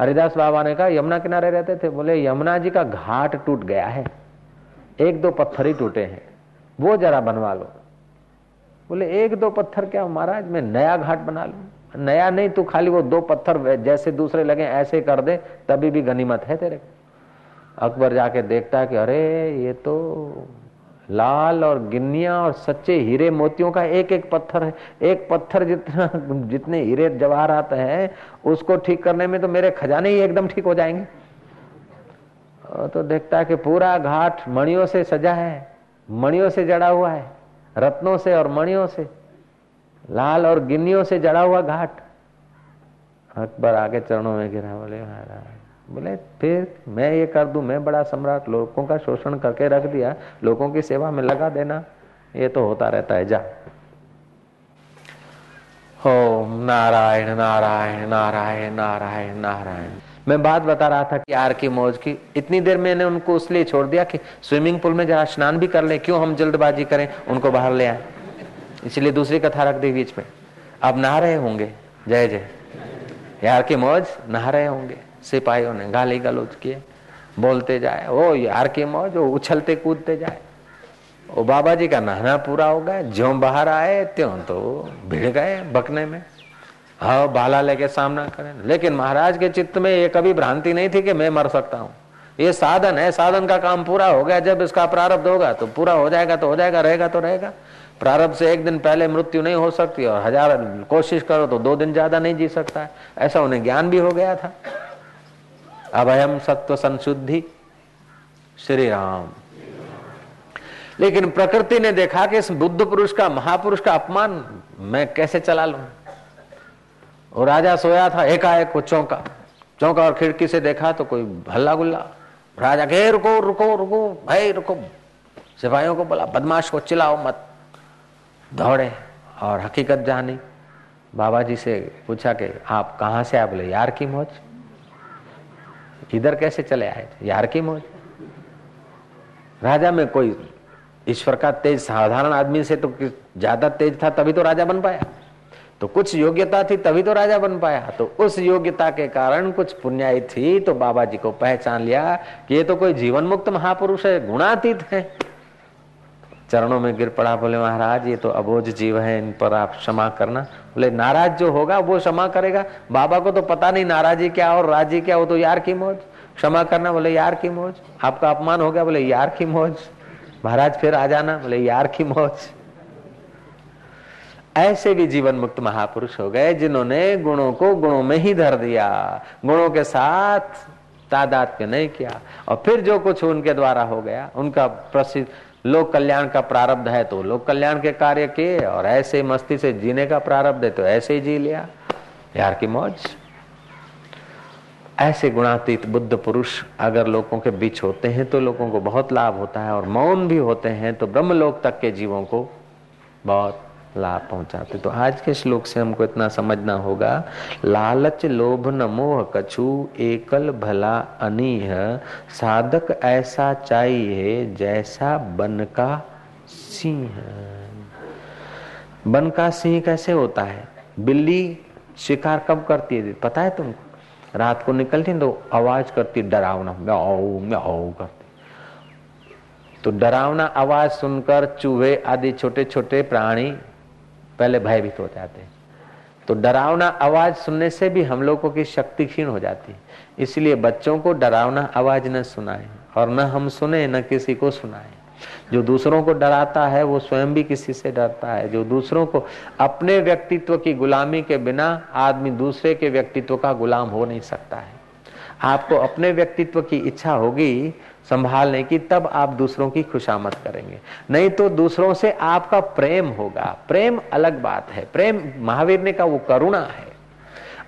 हरिदास बाबा ने कहा, यमुना किनारे रहते थे। बोले, यमुना जी का घाट टूट गया है। एक दो पत्थर ही टूटे हैं। वो जरा बनवा लो। बोले, एक दो पत्थर क्या महाराज, मैं नया घाट बना लू? नया नहीं, तू खाली वो दो पत्थर जैसे दूसरे लगे, ऐसे कर दे, तभी भी गनीमत है तेरे अकबर जाके देखता है कि, अरे, ये तो लाल और गिन्निया और सच्चे हीरे मोतियों का एक एक पत्थर है। एक पत्थर जितना जितने हीरे जवाहरात हैं, उसको ठीक करने में तो मेरे खजाने ही एकदम ठीक हो जाएँगे। तो देखता है कि पूरा घाट मणियों से सजा है, मणियों से जड़ा हुआ है, रत्नों से और मणियों से। लाल और गिन्नियों से जड़ा हुआ घाट। अकबर आगे चरणों में गिरा, बोले, महाराज बोले, फिर मैं ये कर दू, मैं बड़ा सम्राट, लोगों का शोषण करके रख दिया, लोगों की सेवा में लगा देना, ये तो होता रहता है, जा। ओम नारायण नारायण नारायण नारायण नारायण। मैं बात बता रहा था कि यार की मौज की, इतनी देर मैंने उनको उसलिए छोड़ दिया कि स्विमिंग पूल में जरा स्नान भी कर ले, क्यों हम जल्दबाजी करें, उनको बाहर ले आए। इसलिए दूसरी कथा रख दी बीच में। अब नहा रहे होंगे, जय जय। यार की मौज, नहा रहे होंगे। सिपाहियों ने गाली गलोच किए, बोलते जाए वो यार की मौज वो उछलते कूदते जाए। ओ बाबा जी का नहाना पूरा हो गया, ज्यो बाहर आए, त्यों तो भिड़ गए बकने में। हाँ बाला लेके सामना करें। लेकिन महाराज के चित्त में ये कभी भ्रांति नहीं थी कि मैं मर सकता हूँ। ये साधन है, साधन का काम पूरा हो गया। जब इसका प्रारब्ध होगा तो पूरा हो जाएगा तो हो जाएगा, रहेगा तो रहेगा। प्रारब्ध से एक दिन पहले मृत्यु नहीं हो सकती और हज़ार कोशिश करो तो दो दिन ज़्यादा नहीं जी सकता है। ऐसा उन्हें ज्ञान भी हो गया था। अभयम सत्व संशुद्धि। श्री राम लेकिन प्रकृति ने देखा कि इस बुद्ध पुरुष का, महापुरुष का अपमान मैं कैसे चला लू? और राजा सोया था एकाएक को चौंका। चौंका और खिड़की से देखा तो कोई हल्ला गुल्ला। राजा के रुको रुको रुको, भाई, रुको। सिपाहियों को बोला, बदमाश को चिल्लाओ मत। दौड़े और हकीकत जानी। बाबा जी से पूछा कि, आप कहाँ से आए? बोले, यार की मौज। इधर कैसे चले आए थे? यार की मौज? राजा में कोई ईश्वर का तेज, साधारण आदमी से तो ज़्यादा तेज था, तभी तो राजा बन पाया। तो कुछ योग्यता थी, तभी तो राजा बन पाया। तो उस योग्यता के कारण कुछ पुण्याई थी तो बाबा जी को पहचान लिया कि ये तो कोई जीवन मुक्त महापुरुष है, गुणातीत है। चरणों में गिर पड़ा, बोले, महाराज, ये तो अबोझ जीव है, इन पर आप क्षमा करना। बोले, नाराज़ जो होगा, वो क्षमा करेगा। बाबा को तो पता नहीं, नाराजी क्या और राज़ी क्या, वो तो यार की मौज। क्षमा करना, बोले, यार की मौज। आपका अपमान हो गया, बोले, यार की मौज। महाराज, फिर आ जाना, बोले, यार की मौज। ऐसे भी जीवन मुक्त महापुरुष हो गए, जिन्होंने गुणों को गुणों में ही धर दिया, गुणों के साथ तादात्म्य नहीं किया। और फिर जो कुछ उनके द्वारा हो गया, उनका प्रसिद्ध लोक कल्याण का प्रारब्ध है तो लोक कल्याण के कार्य किए और ऐसे मस्ती से जीने का प्रारब्ध है तो ऐसे ही जी लिया। यार की मौज। ऐसे गुणातीत बुद्ध पुरुष अगर लोगों के बीच होते हैं तो लोगों को बहुत लाभ होता है और मौन भी होते हैं तो ब्रह्मलोक तक के जीवों को बहुत लाभ पहुंचाते। तो आज के श्लोक से हमको इतना समझना होगा, लालच लोभ न मोह कछु, एकल भला अनिह, साधक ऐसा चाहिए जैसा बन का सिंह। बन का सिंह कैसे होता है? बिल्ली शिकार कब करती है? पता है तुमको? रात को निकलती तो आवाज़ करती डरावना, म्याओ म्याओ करती तो डरावना आवाज़ सुनकर चूहे आदि छोटे छोटे प्राणी पहले भयभीत हो जाते हैं। तो डरावना आवाज़ सुनने से भी हम लोगों की शक्ति क्षीण हो जाती है। इसलिए बच्चों को डरावना आवाज़ न सुनाए और न हम सुने, न किसी को सुनाए। जो दूसरों को डराता है, वो स्वयं भी किसी से डरता है। जो दूसरों को अपने व्यक्तित्व की गुलामी के बिना आदमी दूसरे के व्यक्तित्व का गुलाम हो नहीं सकता है। आपको अपने व्यक्तित्व की इच्छा होगी संभालने की, तब आप दूसरों की खुशामद करेंगे। नहीं तो दूसरों से आपका प्रेम होगा। प्रेम अलग बात है। प्रेम महावीर ने का वो करुणा है।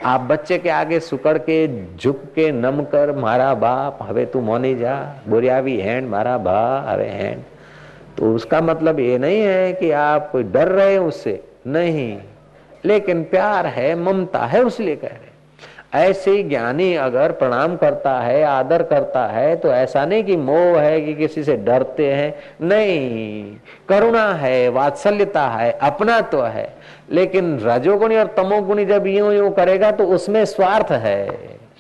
आप बच्चे के आगे सुकड़ के, झुक के, नम कर, मारा बाप, हवे तू मोनी जा। बुरियावी हैंड, मारा भा, हवे हैंड। तो उसका मतलब ये नहीं है कि आप कोई डर रहे उससे। नहीं। लेकिन प्यार है, ममता है उसलिए कह रहे ऐसे ज्ञानी अगर प्रणाम करता है, आदर करता है तो ऐसा नहीं कि मोह है कि किसी से डरते हैं। नहीं, करुणा है, वात्सल्यता है, अपना तो है। लेकिन रजोगुणी और तमोगुणी जब यूँ यूँ करेगा तो उसमें स्वार्थ है।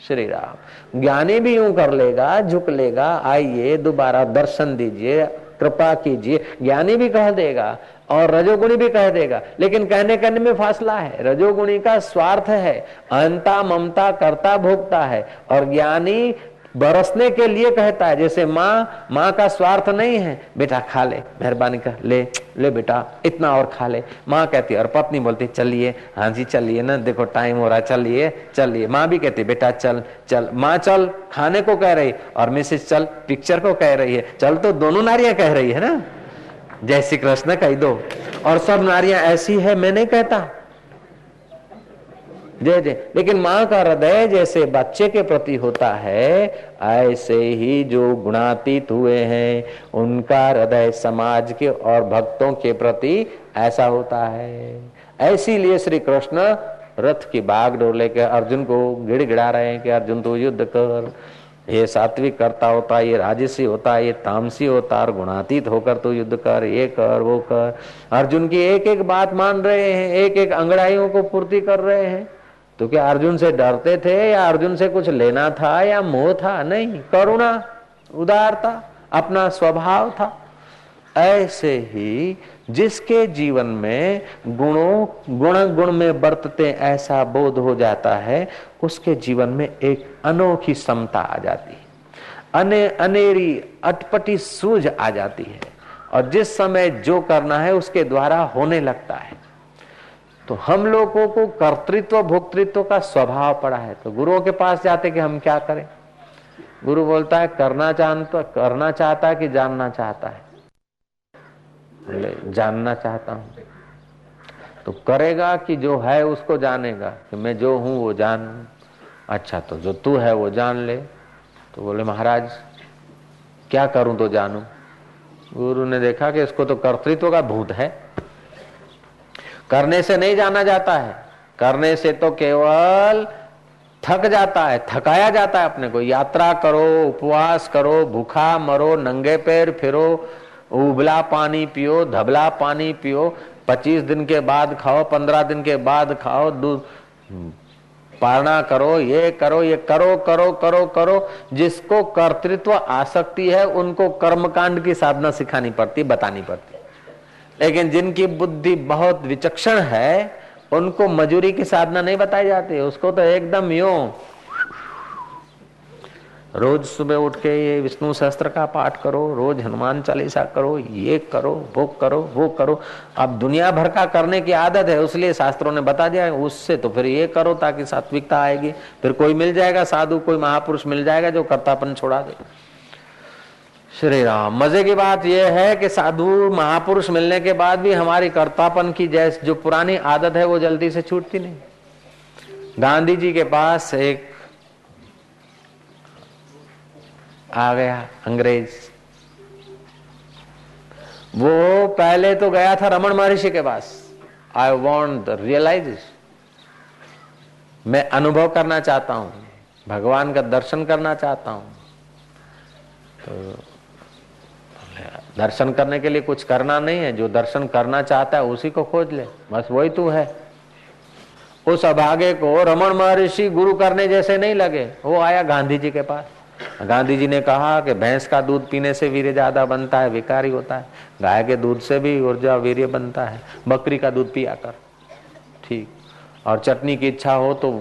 श्री राम, ज्ञानी भी यूँ कर लेगा, झुक लेगा, आइए, दोबारा दर्शन दीजिए, कृपा कीजिए। ज्ञानी भी कह देगा और रजोगुणी भी कह देगा। लेकिन कहने करने में फासला है। रजोगुणी का स्वार्थ है। अहंता ममता करता भोगता है। और ज्ञानी बरसने के लिए कहता है, जैसे माँ माँ का स्वार्थ नहीं है, बेटा खा ले, मेहरबानी कर, ले ले बेटा, इतना और खा ले। माँ कहती और पत्नी बोलती, चलिए हाँ जी, चलिए ना, देखो टाइम हो रहा है, चलिए चलिए। माँ भी कहती बेटा चल चल। माँ चल, खाने को कह रही, और मिसेज चल पिक्चर को कह रही है। चल तो दोनों नारियाँ कह रही है ना? जय श्री कृष्ण कह दो। और सब नारियाँ ऐसी है, मैं नहीं कहता। जय जय। लेकिन माँ का हृदय जैसे बच्चे के प्रति होता है, ऐसे ही जो गुणातीत हुए हैं, उनका हृदय समाज के और भक्तों के प्रति ऐसा होता है। ऐसी लिए श्री कृष्ण रथ की बाग डोर लेकर अर्जुन को गिड़गिड़ा रहे हैं कि अर्जुन तो युद्ध कर। ये सात्विक करता होता, ये राजसी होता, ये तामसी होता, और गुणातीत होकर तो युद्ध कर, ये कर, वो कर। अर्जुन की एक एक बात मान रहे हैं एक एक अंगड़ाइयों को पूर्ति कर रहे हैं। तो क्या अर्जुन से डरते थे, या अर्जुन से कुछ लेना था, या मोह था? नहीं, करुणा, उदारता, अपना स्वभाव था। ऐसे ही जिसके जीवन में गुणों, गुण गुण में बरतते ऐसा बोध हो जाता है, उसके जीवन में एक अनोखी समता आ जाती है। अने, अनेरी अटपटी सूझ आ जाती है। और जिस समय जो करना है, उसके द्वारा होने लगता है। तो हम लोगों को कर्तृत्व, भोक्तृत्व का स्वभाव पड़ा है। तो गुरुओं के पास जाते कि हम क्या करें? गुरु बोलता है, करना चाहता करना चाहता है कि जानना चाहता है। जानना चाहता हूँ। तो करेगा कि जो है उसको जानेगा कि मैं जो हूँ वो जान। अच्छा तो जो तू है वो जान ले। तो बोले, महाराज, क्या करूँ तो जानू? गुरु ने देखा कि इसको तो कर्तृत्व का भूत है। करने से नहीं जाना जाता है। करने से तो केवल थक जाता है, थकाया जाता है अपने को। यात्रा करो, उपवास करो, भूखा मरो, नंगे पैर फिरो उबला पानी पियो, धबला पानी पियो, पच्चीस दिन के बाद खाओ, पंद्रह दिन के बाद खाओ दूध पारणा करो, ये करो ये करो करो करो करो। जिसको कर्तृत्व आसक्ति है, उनको कर्मकांड की साधना सिखानी पड़ती, बतानी पड़ती। लेकिन जिनकी बुद्धि बहुत विचक्षण है, उनको मजूरी की साधना नहीं बताई जाती, उसको तो एकदम यो रोज सुबह उठ के ये विष्णु सहस्त्र का पाठ करो, रोज हनुमान चालीसा करो, ये करो, वो करो वो करो। अब दुनिया भर का करने की आदत है, उसलिए शास्त्रों ने बता दिया, उससे तो फिर ये करो ताकि सात्विकता आएगी। फिर कोई मिल जाएगा साधु, कोई महापुरुष मिल जाएगा जो कर्तापन छोड़ा दे। श्री राम, मज़े की बात यह है कि साधु, महापुरुष मिलने के बाद भी हमारी कर्तापन की जैस, जो पुरानी आदत है, वो जल्दी से छूटती नहीं। गांधी जी के पास एक आ गया, अंग्रेज़। वो पहले तो गया था रमन महर्षि के पास। आई वॉन्ट रियलाइज़ मैं अनुभव करना चाहता हूँ, भगवान का दर्शन करना चाहता हूँ। तो दर्शन करने के लिए कुछ करना नहीं है, जो दर्शन करना चाहता है उसी को खोज ले। बस वही तू है। उस अभागे को रमन महर्षि गुरु करने जैसे नहीं लगे। वो आया गांधी जी के पास। गांधी जी ने कहा कि भैंस का दूध पीने से वीर्य ज़्यादा बनता है, विकारी होता है। गाय के दूध से भी ऊर्जा, वीर्य बनता है। बकरी का दूध पिया कर। ठीक। और चटनी की इच्छा हो तो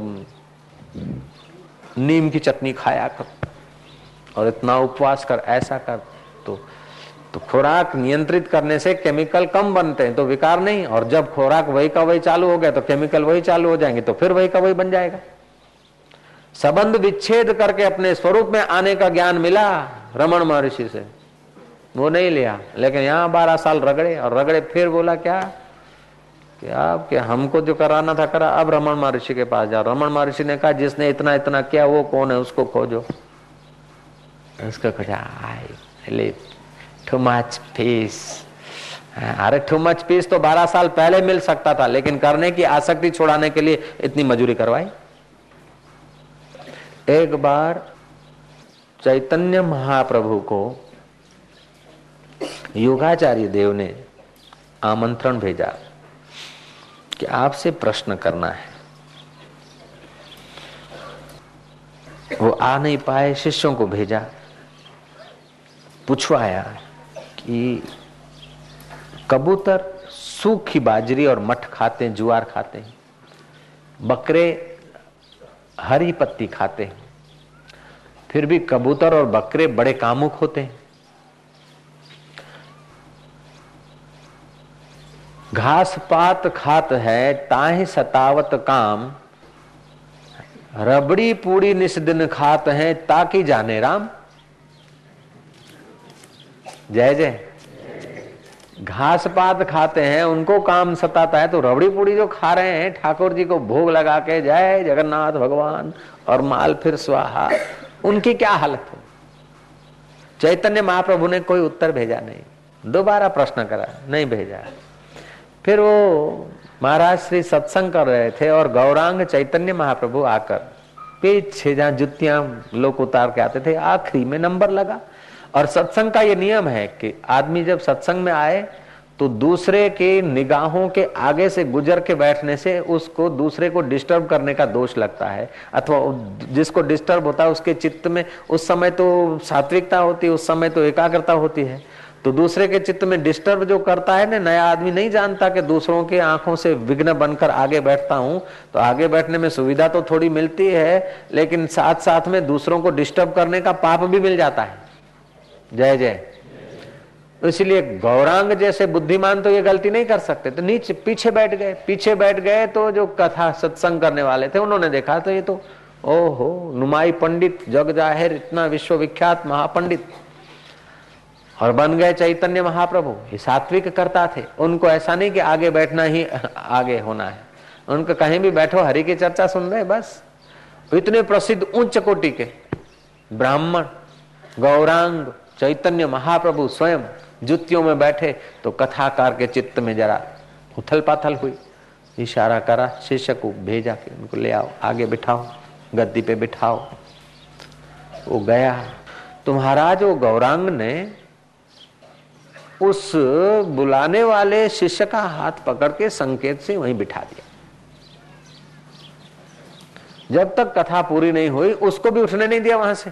नीम की चटनी खाया कर। और इतना उपवास कर, ऐसा कर। तो तो खुराक नियंत्रित करने से केमिकल कम बनते हैं तो विकार नहीं। और जब खुराक वही का वही चालू हो गया तो केमिकल वही चालू हो जाएँगे तो फिर वही का वही बन जाएगा। संबंध विच्छेद करके अपने स्वरूप में आने का ज्ञान मिला रमन महर्षि से। वो नहीं लिया, लेकिन यहाँ बारह साल रगड़े और रगड़े फिर बोला, क्या? कि आप क्या हमको जो कराना था, करा। अब रमन महर्षि के पास जाओ। रमन महर्षि ने कहा, जिसने इतना इतना किया, वो कौन है? उसको खोजो। उसको खोजा। आई टू मच पीस अरे टू मच पीस तो बारह साल पहले मिल सकता था, लेकिन करने की आसक्ति छोड़ाने के लिए इतनी मजूरी करवाई। एक बार चैतन्य महाप्रभु को योगाचार्य देव ने आमंत्रण भेजा कि आपसे प्रश्न करना है। वो आ नहीं पाए, शिष्यों को भेजा, पूछवाया कि कबूतर सूखी बाजरी और मठ खाते हैं, जुआर खाते हैं, बकरे हरी पत्ती खाते हैं। फिर भी कबूतर और बकरे बड़े कामुक होते हैं। घास पात खात है, ताहि सतावत काम। रबड़ी पूड़ी निस दिन खात है, ताकि जाने राम। जय जय। घास पात खाते हैं, उनको काम सताता है तो रबड़ी पूड़ी जो खा रहे हैं, ठाकुर जी को भोग लगा के जय जगन्नाथ भगवान, और माल फिर स्वाहा। उनकी क्या हालत हो? चैतन्य महाप्रभु ने कोई उत्तर भेजा नहीं। दोबारा प्रश्न करा, नहीं भेजा। फिर वो महाराज श्री सत्संग कर रहे थे, और गौरांग चैतन्य महाप्रभु आकर, पीछे जहाँ जुतियाँ लोग उतार के आते थे, आखिरी में नंबर लगा। और सत्संग का ये नियम है कि आदमी जब सत्संग में आए तो दूसरे के निगाहों के आगे से गुजर के बैठने से उसको दूसरे को डिस्टर्ब करने का दोष लगता है। अथवा जिसको डिस्टर्ब होता है, उसके चित्त में, उस समय तो सात्विकता होती है उस समय तो एकाग्रता होती है। तो दूसरे के चित्त में डिस्टर्ब जो करता है ना, नया आदमी नहीं जानता कि दूसरों के आँखों से विघ्न बनकर आगे बैठता हूँ तो आगे बैठने में सुविधा तो थोड़ी मिलती है, लेकिन साथ साथ में दूसरों को डिस्टर्ब करने का पाप भी मिल जाता है। जय जय। इसलिए गौरांग जैसे बुद्धिमान तो ये गलती नहीं कर सकते। तो नीचे पीछे बैठ गए। पीछे बैठ गए तो जो कथा सत्संग करने वाले थे, उन्होंने देखा तो ये तो ओहो, नुमाई पंडित, जग ज़ाहिर, इतना विश्वविख्यात महापंडित। और बन गए चैतन्य महाप्रभु। ये सात्विक करता थे। उनको ऐसा नहीं कि आगे बैठना ही आगे होना है। उनको कहीं भी बैठो, हरि की चर्चा सुन रहे बस। इतने प्रसिद्ध उच्च कोटि के ब्राह्मण, गौरांग चैतन्य महाप्रभु स्वयं जुतियों में बैठे तो कथाकार के चित्त में जरा उथल पाथल हुई। इशारा करा शिष्य को भेजा कि उनको ले आओ, आगे बिठाओ, गद्दी पे बिठाओ। वो गया। तो महाराज, वो गौरांग ने उस बुलाने वाले शिष्य का हाथ पकड़ के संकेत से वहीं बिठा दिया। जब तक कथा पूरी नहीं हुई, उसको भी उठने नहीं दिया वहाँ से।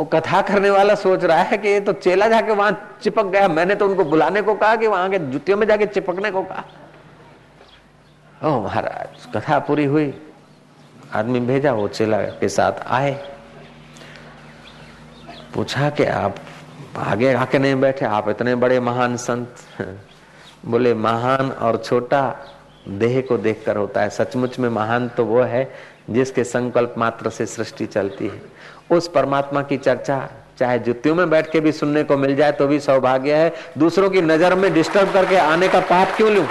वो कथा करने वाला सोच रहा है कि ये तो चेला जाके वहाँ चिपक गया। मैंने तो उनको बुलाने को कहा कि वहाँ के जुतियों में जाके चिपकने को कहा। ओ महाराज, कथा पूरी हुई। आदमी भेजा, वो चेला के साथ आए। पूछा कि आप आगे आके नहीं बैठे? आप इतने बड़े महान संत बोले, महान और छोटा, देह को देखकर होता है। सचमुच में महान तो वो है जिसके संकल्प मात्र से सृष्टि चलती है। उस परमात्मा की चर्चा, चाहे जुतियों में बैठ के भी सुनने को मिल जाए तो भी सौभाग्य है। दूसरों की नज़र में डिस्टर्ब करके आने का पाप क्यों लू?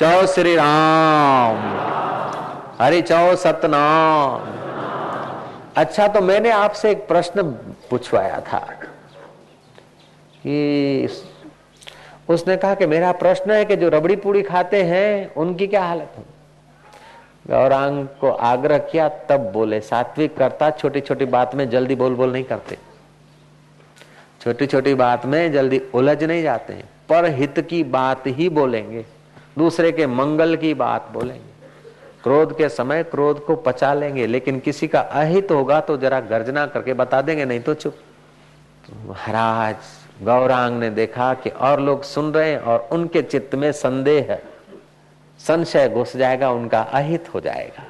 चौ श्री राम, हरि चौ सतनाम। अच्छा तो मैंने आपसे एक प्रश्न पूछवाया था कि उसने कहा कि मेरा प्रश्न है कि जो रबड़ी पूड़ी खाते हैं, उनकी क्या हालत है? गौरांग को आग्रह किया, तब बोले, सात्विक करता छोटी छोटी बात में जल्दी बोल बोल नहीं करते। छोटी छोटी बात में जल्दी उलझ नहीं जाते हैं। पर हित की बात ही बोलेंगे, दूसरे के मंगल की बात बोलेंगे। क्रोध के समय क्रोध को पचा लेंगे, लेकिन किसी का अहित होगा तो जरा गर्जना करके बता देंगे, नहीं तो चुप। महाराज, गौरांग ने देखा कि और लोग सुन रहे हैं और उनके चित्त में संदेह है। संशय घुस जाएगा, उनका अहित हो जाएगा।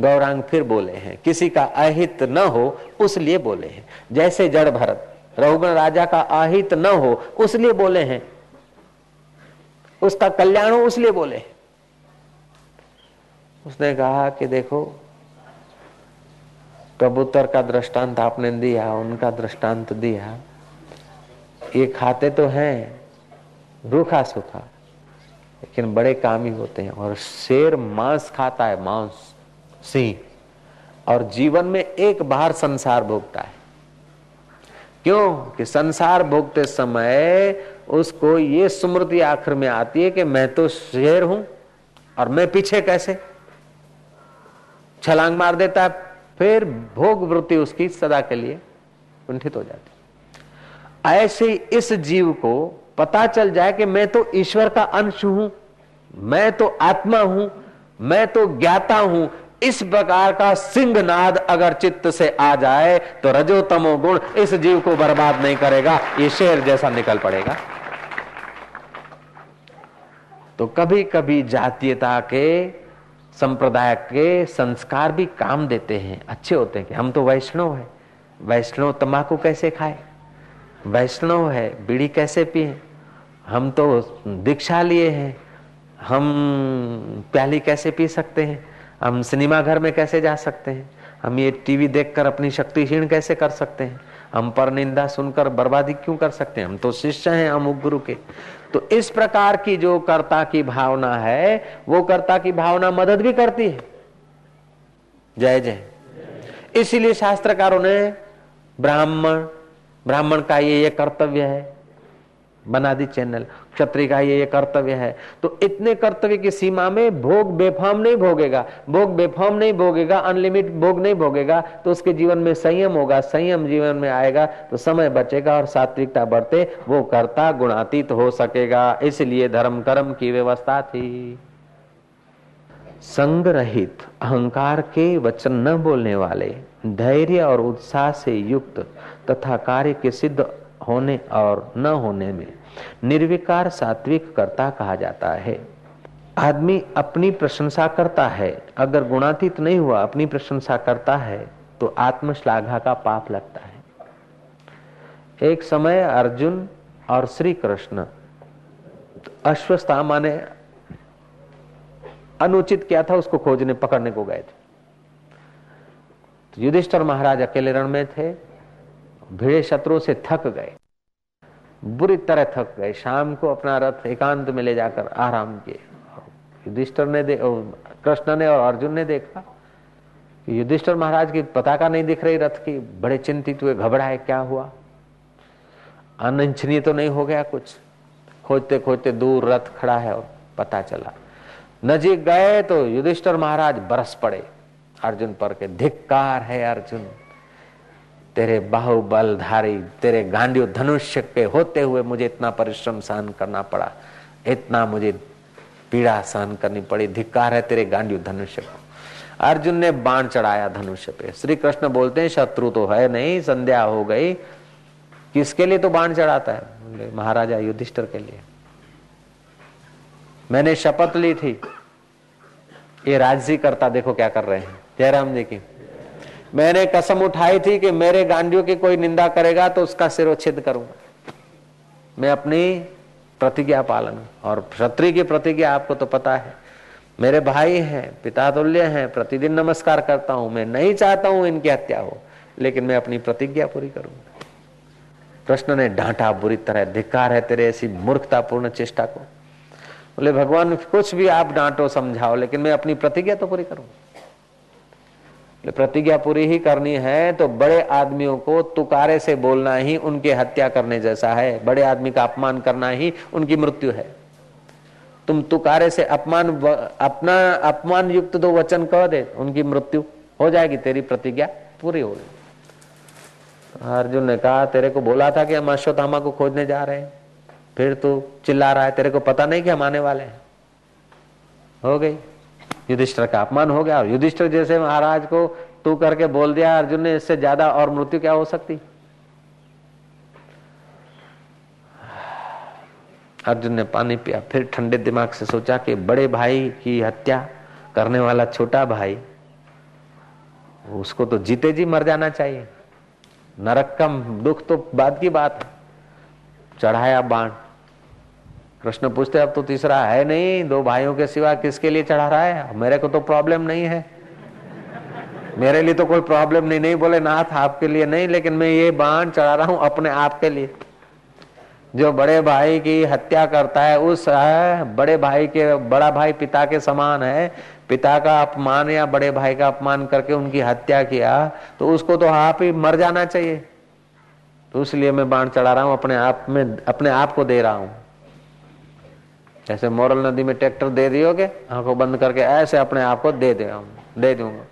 गौरांग फिर बोले हैं, किसी का अहित न हो उस लिए बोले हैं। जैसे जड़ भरत, रघुगण राजा का अहित न हो, उसलिए बोले हैं। उसका कल्याण हो, उसलिए बोले उसने कहा कि देखो कबूतर का दृष्टांत आपने दिया, उनका दृष्टांत दिया। ये खाते तो हैं, रूखा सूखा। लेकिन बड़े कामी होते हैं और शेर मांस खाता है, मांस सिंह और जीवन में एक बार संसार भोगता है। क्यों? कि संसार भोगते समय उसको ये स्मृति आखिर में आती है कि मैं तो शेर हूँ, और मैं पीछे कैसे? छलांग मार देता है, फिर भोग वृत्ति उसकी सदा के लिए कुंठित हो जाती ऐसे इस जीव को पता चल जाए कि मैं तो ईश्वर का अंश हूँ। मैं तो आत्मा हूँ, मैं तो ज्ञाता हूँ। इस प्रकार का सिंहनाद अगर चित्त से आ जाए तो रजोतमो गुण इस जीव को बर्बाद नहीं करेगा, ये शेर जैसा निकल पड़ेगा। तो कभी कभी जातीयता के, संप्रदाय के संस्कार भी काम देते हैं, अच्छे होते हैं कि हम तो वैष्णव है। वैष्णव तंबाकू कैसे खाए? वैष्णव है, बीड़ी कैसे पिए? हम तो दीक्षा लिए हैं हम प्याली कैसे पी सकते हैं? हम सिनेमा घर में कैसे जा सकते हैं? हम ये टीवी देखकर अपनी शक्ति क्षीण कैसे कर सकते हैं? हम पर निंदा सुनकर बर्बादी क्यों कर सकते हैं? हम तो शिष्य हैं हम गुरु के। तो इस प्रकार की जो कर्ता की भावना है, वो कर्ता की भावना मदद भी करती है। जय जय। इसीलिए शास्त्रकारों ने ब्राह्मण ब्राह्मण का ये ये कर्तव्य है। बना दी चैनल। क्षत्रिय का ये कर्तव्य है। तो इतने कर्तव्य की सीमा में भोग बेफाम नहीं भोगेगा। भोग बेफाम नहीं भोगेगा अनलिमिट भोग नहीं भोगेगा तो उसके जीवन में संयम होगा। संयम जीवन में आएगा तो समय बचेगा और सात्विकता बढ़ते, वो कर्ता गुणातीत हो सकेगा। इसलिए धर्म कर्म की व्यवस्था थी। संग रहित अहंकार के वचन न बोलने वाले, धैर्य और उत्साह से युक्त तथा कार्य के सिद्ध होने और न होने में निर्विकार सात्विक कर्ता कहा जाता है। आदमी अपनी प्रशंसा करता है। अगर गुणातीत नहीं हुआ, अपनी प्रशंसा करता है तो आत्मश्लाघा का पाप लगता है। एक समय अर्जुन और श्री कृष्ण अश्वस्थामा ने अनुचित किया था, उसको खोजने, पकड़ने को गए थे। तो युधिष्ठर महाराज अकेले रण में थे, भिड़े शत्रु से थक गए। बुरी तरह थक गए। शाम को अपना रथ एकांत में ले जाकर आराम किए। युधिष्ठर ने कृष्ण ने और अर्जुन ने देखा युधिष्ठर महाराज की पताका नहीं दिख रही रथ की। बड़े चिंतित हुए, घबराए, क्या हुआ? अनंछनीय तो नहीं हो गया कुछ। खोजते खोजते दूर रथ खड़ा है और पता चला, नजीक गए तो युधिष्ठर महाराज बरस पड़े। अर्जुन पर के, धिक्कार है अर्जुन। तेरे बाहुबलधारी तेरे गांडियो धनुष्य के होते हुए मुझे इतना परिश्रम सहन करना पड़ा। इतना मुझे पीड़ा सहन करनी पड़ी। धिक्कार है तेरे गांडियो धनुष्य को। अर्जुन ने बाण चढ़ाया धनुष्य पे। श्री कृष्ण बोलते हैं, शत्रु तो है नहीं, संध्या हो गई। किसके लिए तो बाण चढ़ाता है? महाराजा युधिष्ठर के लिए। मैंने शपथ ली थी। ये राजसी करता देखो क्या कर रहे हैं। जयराम जी की मैंने कसम उठाई थी कि मेरे गांडियों की कोई निंदा करेगा तो उसका सिरोच्छेद करूँगा। मैं अपनी प्रतिज्ञा पालन, और क्षत्रिय की प्रतिज्ञा आपको तो पता है। मेरे भाई हैं, पिता तुल्य हैं, प्रतिदिन नमस्कार करता हूँ। मैं नहीं चाहता हूँ इनकी हत्या हो, लेकिन मैं अपनी प्रतिज्ञा पूरी करूँगा। कृष्ण ने डांटा, बुरी तरह धिकार है तेरे ऐसी मूर्खतापूर्ण चेष्टा को। बोले, भगवान, कुछ भी आप डांटो, समझाओ, लेकिन मैं अपनी प्रतिज्ञा तो पूरी करूँगा। प्रतिज्ञा पूरी ही करनी है तो बड़े आदमियों को तुकारे से बोलना ही, उनकी हत्या करने जैसा है। बड़े आदमी का अपमान करना ही, उनकी मृत्यु है। तुम तुकारे से अपमान अपना अपमान युक्त दो वचन कह दे, उनकी मृत्यु हो जाएगी, तेरी प्रतिज्ञा पूरी होगी अर्जुन ने कहा, तेरे को बोला था कि हम अश्वत्थामा को खोजने जा रहे हैं। फिर तू चिल्ला रहा है, तेरे को पता नहीं कि हम आने वाले हैं। हो गई। युधिष्ठर का अपमान हो गया और युधिष्ठर जैसे महाराज को तू करके बोल दिया, अर्जुन ने इससे ज़्यादा और मृत्यु क्या हो सकती? अर्जुन ने पानी पिया, फिर ठंडे दिमाग से सोचा कि बड़े भाई की हत्या करने वाला छोटा भाई, उसको तो जीते जी मर जाना चाहिए। नरक का दुख तो बाद की बात चढ़ाया बाण। कृष्ण पूछते अब तो तीसरा है नहीं दो भाइयों के सिवा किसके लिए चढ़ा रहा है? मेरे को तो प्रॉब्लम नहीं है। मेरे लिए तो कोई प्रॉब्लम नहीं नहीं बोले नाथ आपके लिए नहीं लेकिन मैं ये बाण चढ़ा रहा हूँ अपने आप के लिए। जो बड़े भाई की हत्या करता है उस है, बड़े भाई के बड़ा भाई पिता के समान है। पिता का अपमान या बड़े भाई का अपमान करके उनकी हत्या किया तो उसको तो आप ही मर जाना चाहिए। तो इसलिए मैं बाण चढ़ा रहा हूँ अपने आप में अपने आप को दे रहा हूँ। जैसे मोरल नदी में ट्रैक्टर दे दियोगे, आँखों बंद करके ऐसे अपने आप को दे दे दे दूँगा।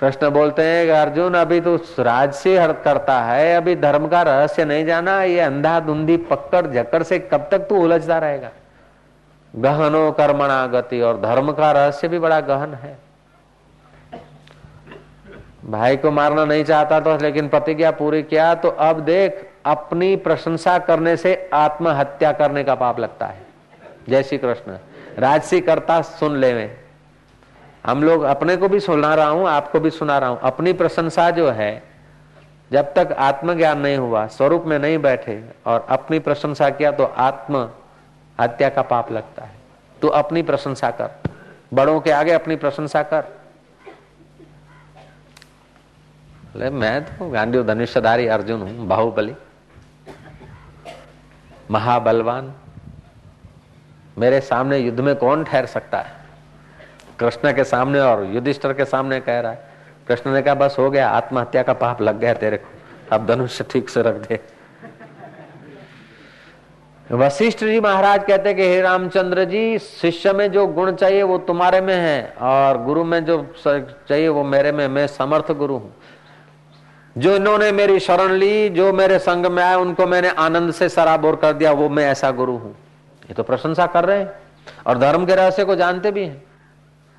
कृष्ण बोलते हैं कि अर्जुन, अभी तो राजसी हर करता है, अभी धर्म का रहस्य नहीं जाना, ये अंधा धुंधी पकड़ झकड़ से कब तक तू उलझता रहेगा? गहनो कर्मणा गति और धर्म का रहस्य भी बड़ा गहन है। भाई को मारना नहीं चाहता तो लेकिन प्रतिज्ञा पूरी किया तो अब देख अपनी प्रशंसा करने से आत्महत्या करने का पाप लगता है। जय श्री कृष्ण। राजसी करता सुन ले में हम लोग अपने को भी सुना रहा हूँ, आपको भी सुना रहा हूँ। अपनी प्रशंसा जो है, जब तक आत्मज्ञान नहीं हुआ, स्वरूप में नहीं बैठे और अपनी प्रशंसा किया तो आत्म हत्या का पाप लगता है। तू अपनी प्रशंसा कर। बड़ों के आगे अपनी प्रशंसा कर। मैं तो गांधी धनुष्यधारी अर्जुन हूँ, बाहुबली। महाबलवान। मेरे सामने युद्ध में कौन ठहर सकता है? कृष्ण के सामने और युधिष्ठर के सामने कह रहा है। कृष्ण ने कहा, बस हो गया, आत्महत्या का पाप लग गया तेरे को। अब धनुष ठीक से रख दे। वशिष्ठ जी महाराज कहते कि, हे रामचंद्र जी, शिष्य में जो गुण चाहिए वो तुम्हारे में है और गुरु में जो चाहिए वो मेरे में मैं समर्थ गुरु हूँ। जो इन्होंने मेरी शरण ली, जो मेरे संग में आए, उनको मैंने आनंद से सराबोर कर दिया, वो मैं ऐसा गुरु हूँ। ये तो प्रशंसा कर रहे हैं। और धर्म के रहस्य को जानते भी हैं।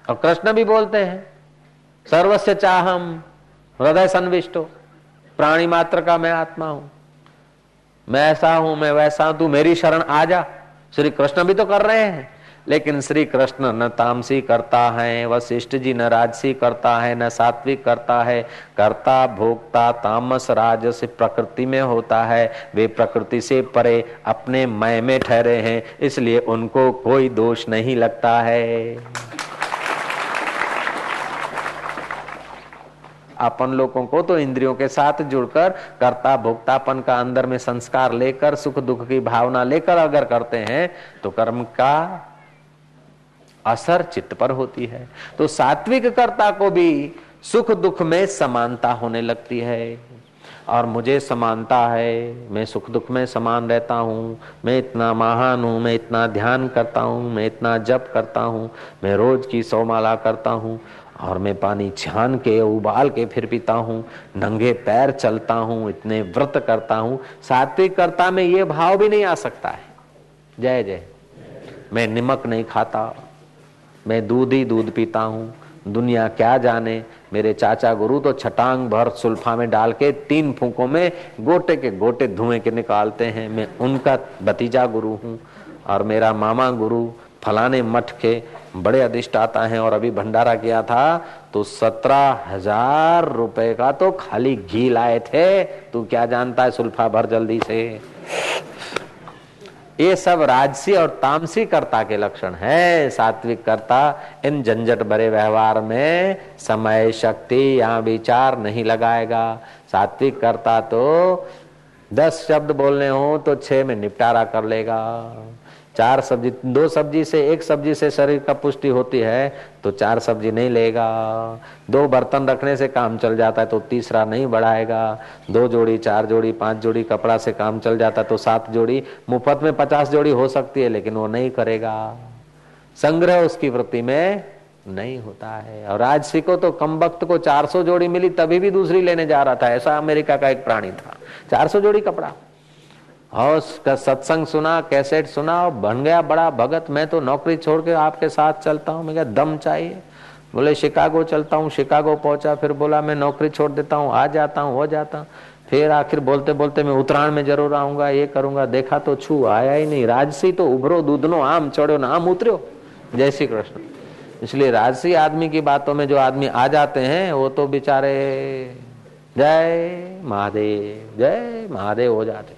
और कृष्ण भी बोलते हैं सर्वस्व चाहम हृदय संविष्टो, प्राणी मात्र का मैं आत्मा हूँ। मैं ऐसा हूँ, मैं वैसा हूँ, तू मेरी शरण आ जा। श्री कृष्ण भी तो कर रहे हैं। लेकिन श्री कृष्ण न तामसी करता है वशिष्ठ जी न राजसी करता है, न सात्विक करता है। करता, भोक्ता, तामस, राजस प्रकृति में होता है। वे प्रकृति से परे अपने मय में ठहरे हैं, इसलिए उनको कोई दोष नहीं लगता है। अपन लोगों को तो इंद्रियों के साथ जुड़कर कर्ता, भोक्तापन का अंदर में संस्कार लेकर, सुख दुख की भावना लेकर अगर करते हैं तो कर्म का असर चित्त पर होती है। तो सात्विक कर्ता को भी सुख दुख में समानता होने लगती है। और मुझे समानता है, मैं सुख दुख में समान रहता हूँ, मैं इतना महान हूँ, मैं इतना ध्यान करता हूँ, मैं इतना जप करता हूँ, मैं रोज की सौ माला करता हूँ, और मैं पानी छान के, उबाल के फिर पीता हूँ, नंगे पैर चलता हूँ, इतने व्रत करता हूँ। सात्विक करता में ये भाव भी नहीं आ सकता है। जय जय। मैं निमक नहीं खाता मैं दूध ही दूध पीता हूँ। दुनिया क्या जाने? मेरे चाचा गुरु तो छटांग भर सुल्फा में डाल के तीन फूकों में गोटे के गोटे धुएँ के निकालते हैं। मैं उनका भतीजा गुरु हूँ और मेरा मामा गुरु फलाने मठ के बड़े अधिष्ठाता हैं और अभी भंडारा किया था तो सत्रह हज़ार रुपए का तो खाली घी लाए थे। तू क्या जानता है सुल्फा भर जल्दी से? ये सब राजसी और तामसी कर्ता के लक्षण है। सात्विक कर्ता, इन झंझट भरे व्यवहार में समय, शक्ति या विचार नहीं लगाएगा। सात्विक कर्ता तो दस शब्द बोलने हो तो छह में निपटारा कर लेगा। चार सब्ज़ी, दो सब्ज़ी से एक सब्ज़ी से शरीर का पुष्टि होती है तो चार सब्ज़ी नहीं लेगा। दो बर्तन रखने से काम चल जाता है तो तीसरा नहीं बढ़ाएगा। दो जोड़ी, चार जोड़ी, पाँच जोड़ी कपड़ा से काम चल जाता है तो सात जोड़ी। मुफ़्त में पचास जोड़ी हो सकती है, लेकिन वो नहीं करेगा। संग्रह उसकी वृत्ति में नहीं होता है। और आज सीखो तो कम वक्त को 400 जोड़ी मिली, तभी भी दूसरी लेने जा रहा था। ऐसा अमेरिका का एक प्राणी था। 400 जोड़ी कपड़ा। और उसका सत्संग सुना, कैसेट सुना, और बन गया बड़ा भगत, मैं तो नौकरी छोड़ के आपके साथ चलता हूँ। मैं क्या दम चाहिए। बोले, शिकागो चलता हूँ। शिकागो पहुँचा, फिर बोला, मैं नौकरी छोड़ देता हूँ, आ जाता हूँ, हो जाता हूँ। फिर आखिर बोलते बोलते मैं उत्तरायण में ज़रूर आऊँगा, ये करूँगा, देखा तो छू, आया ही नहीं। राजसी तो उभरो दूधनो, आम चढ़ो, ना आम उतरो जय श्री कृष्ण। इसलिए राजसी आदमी की बातों में जो आदमी आ जाते हैं, वो तो बेचारे, जय महादेव जय महादेव, हो जाते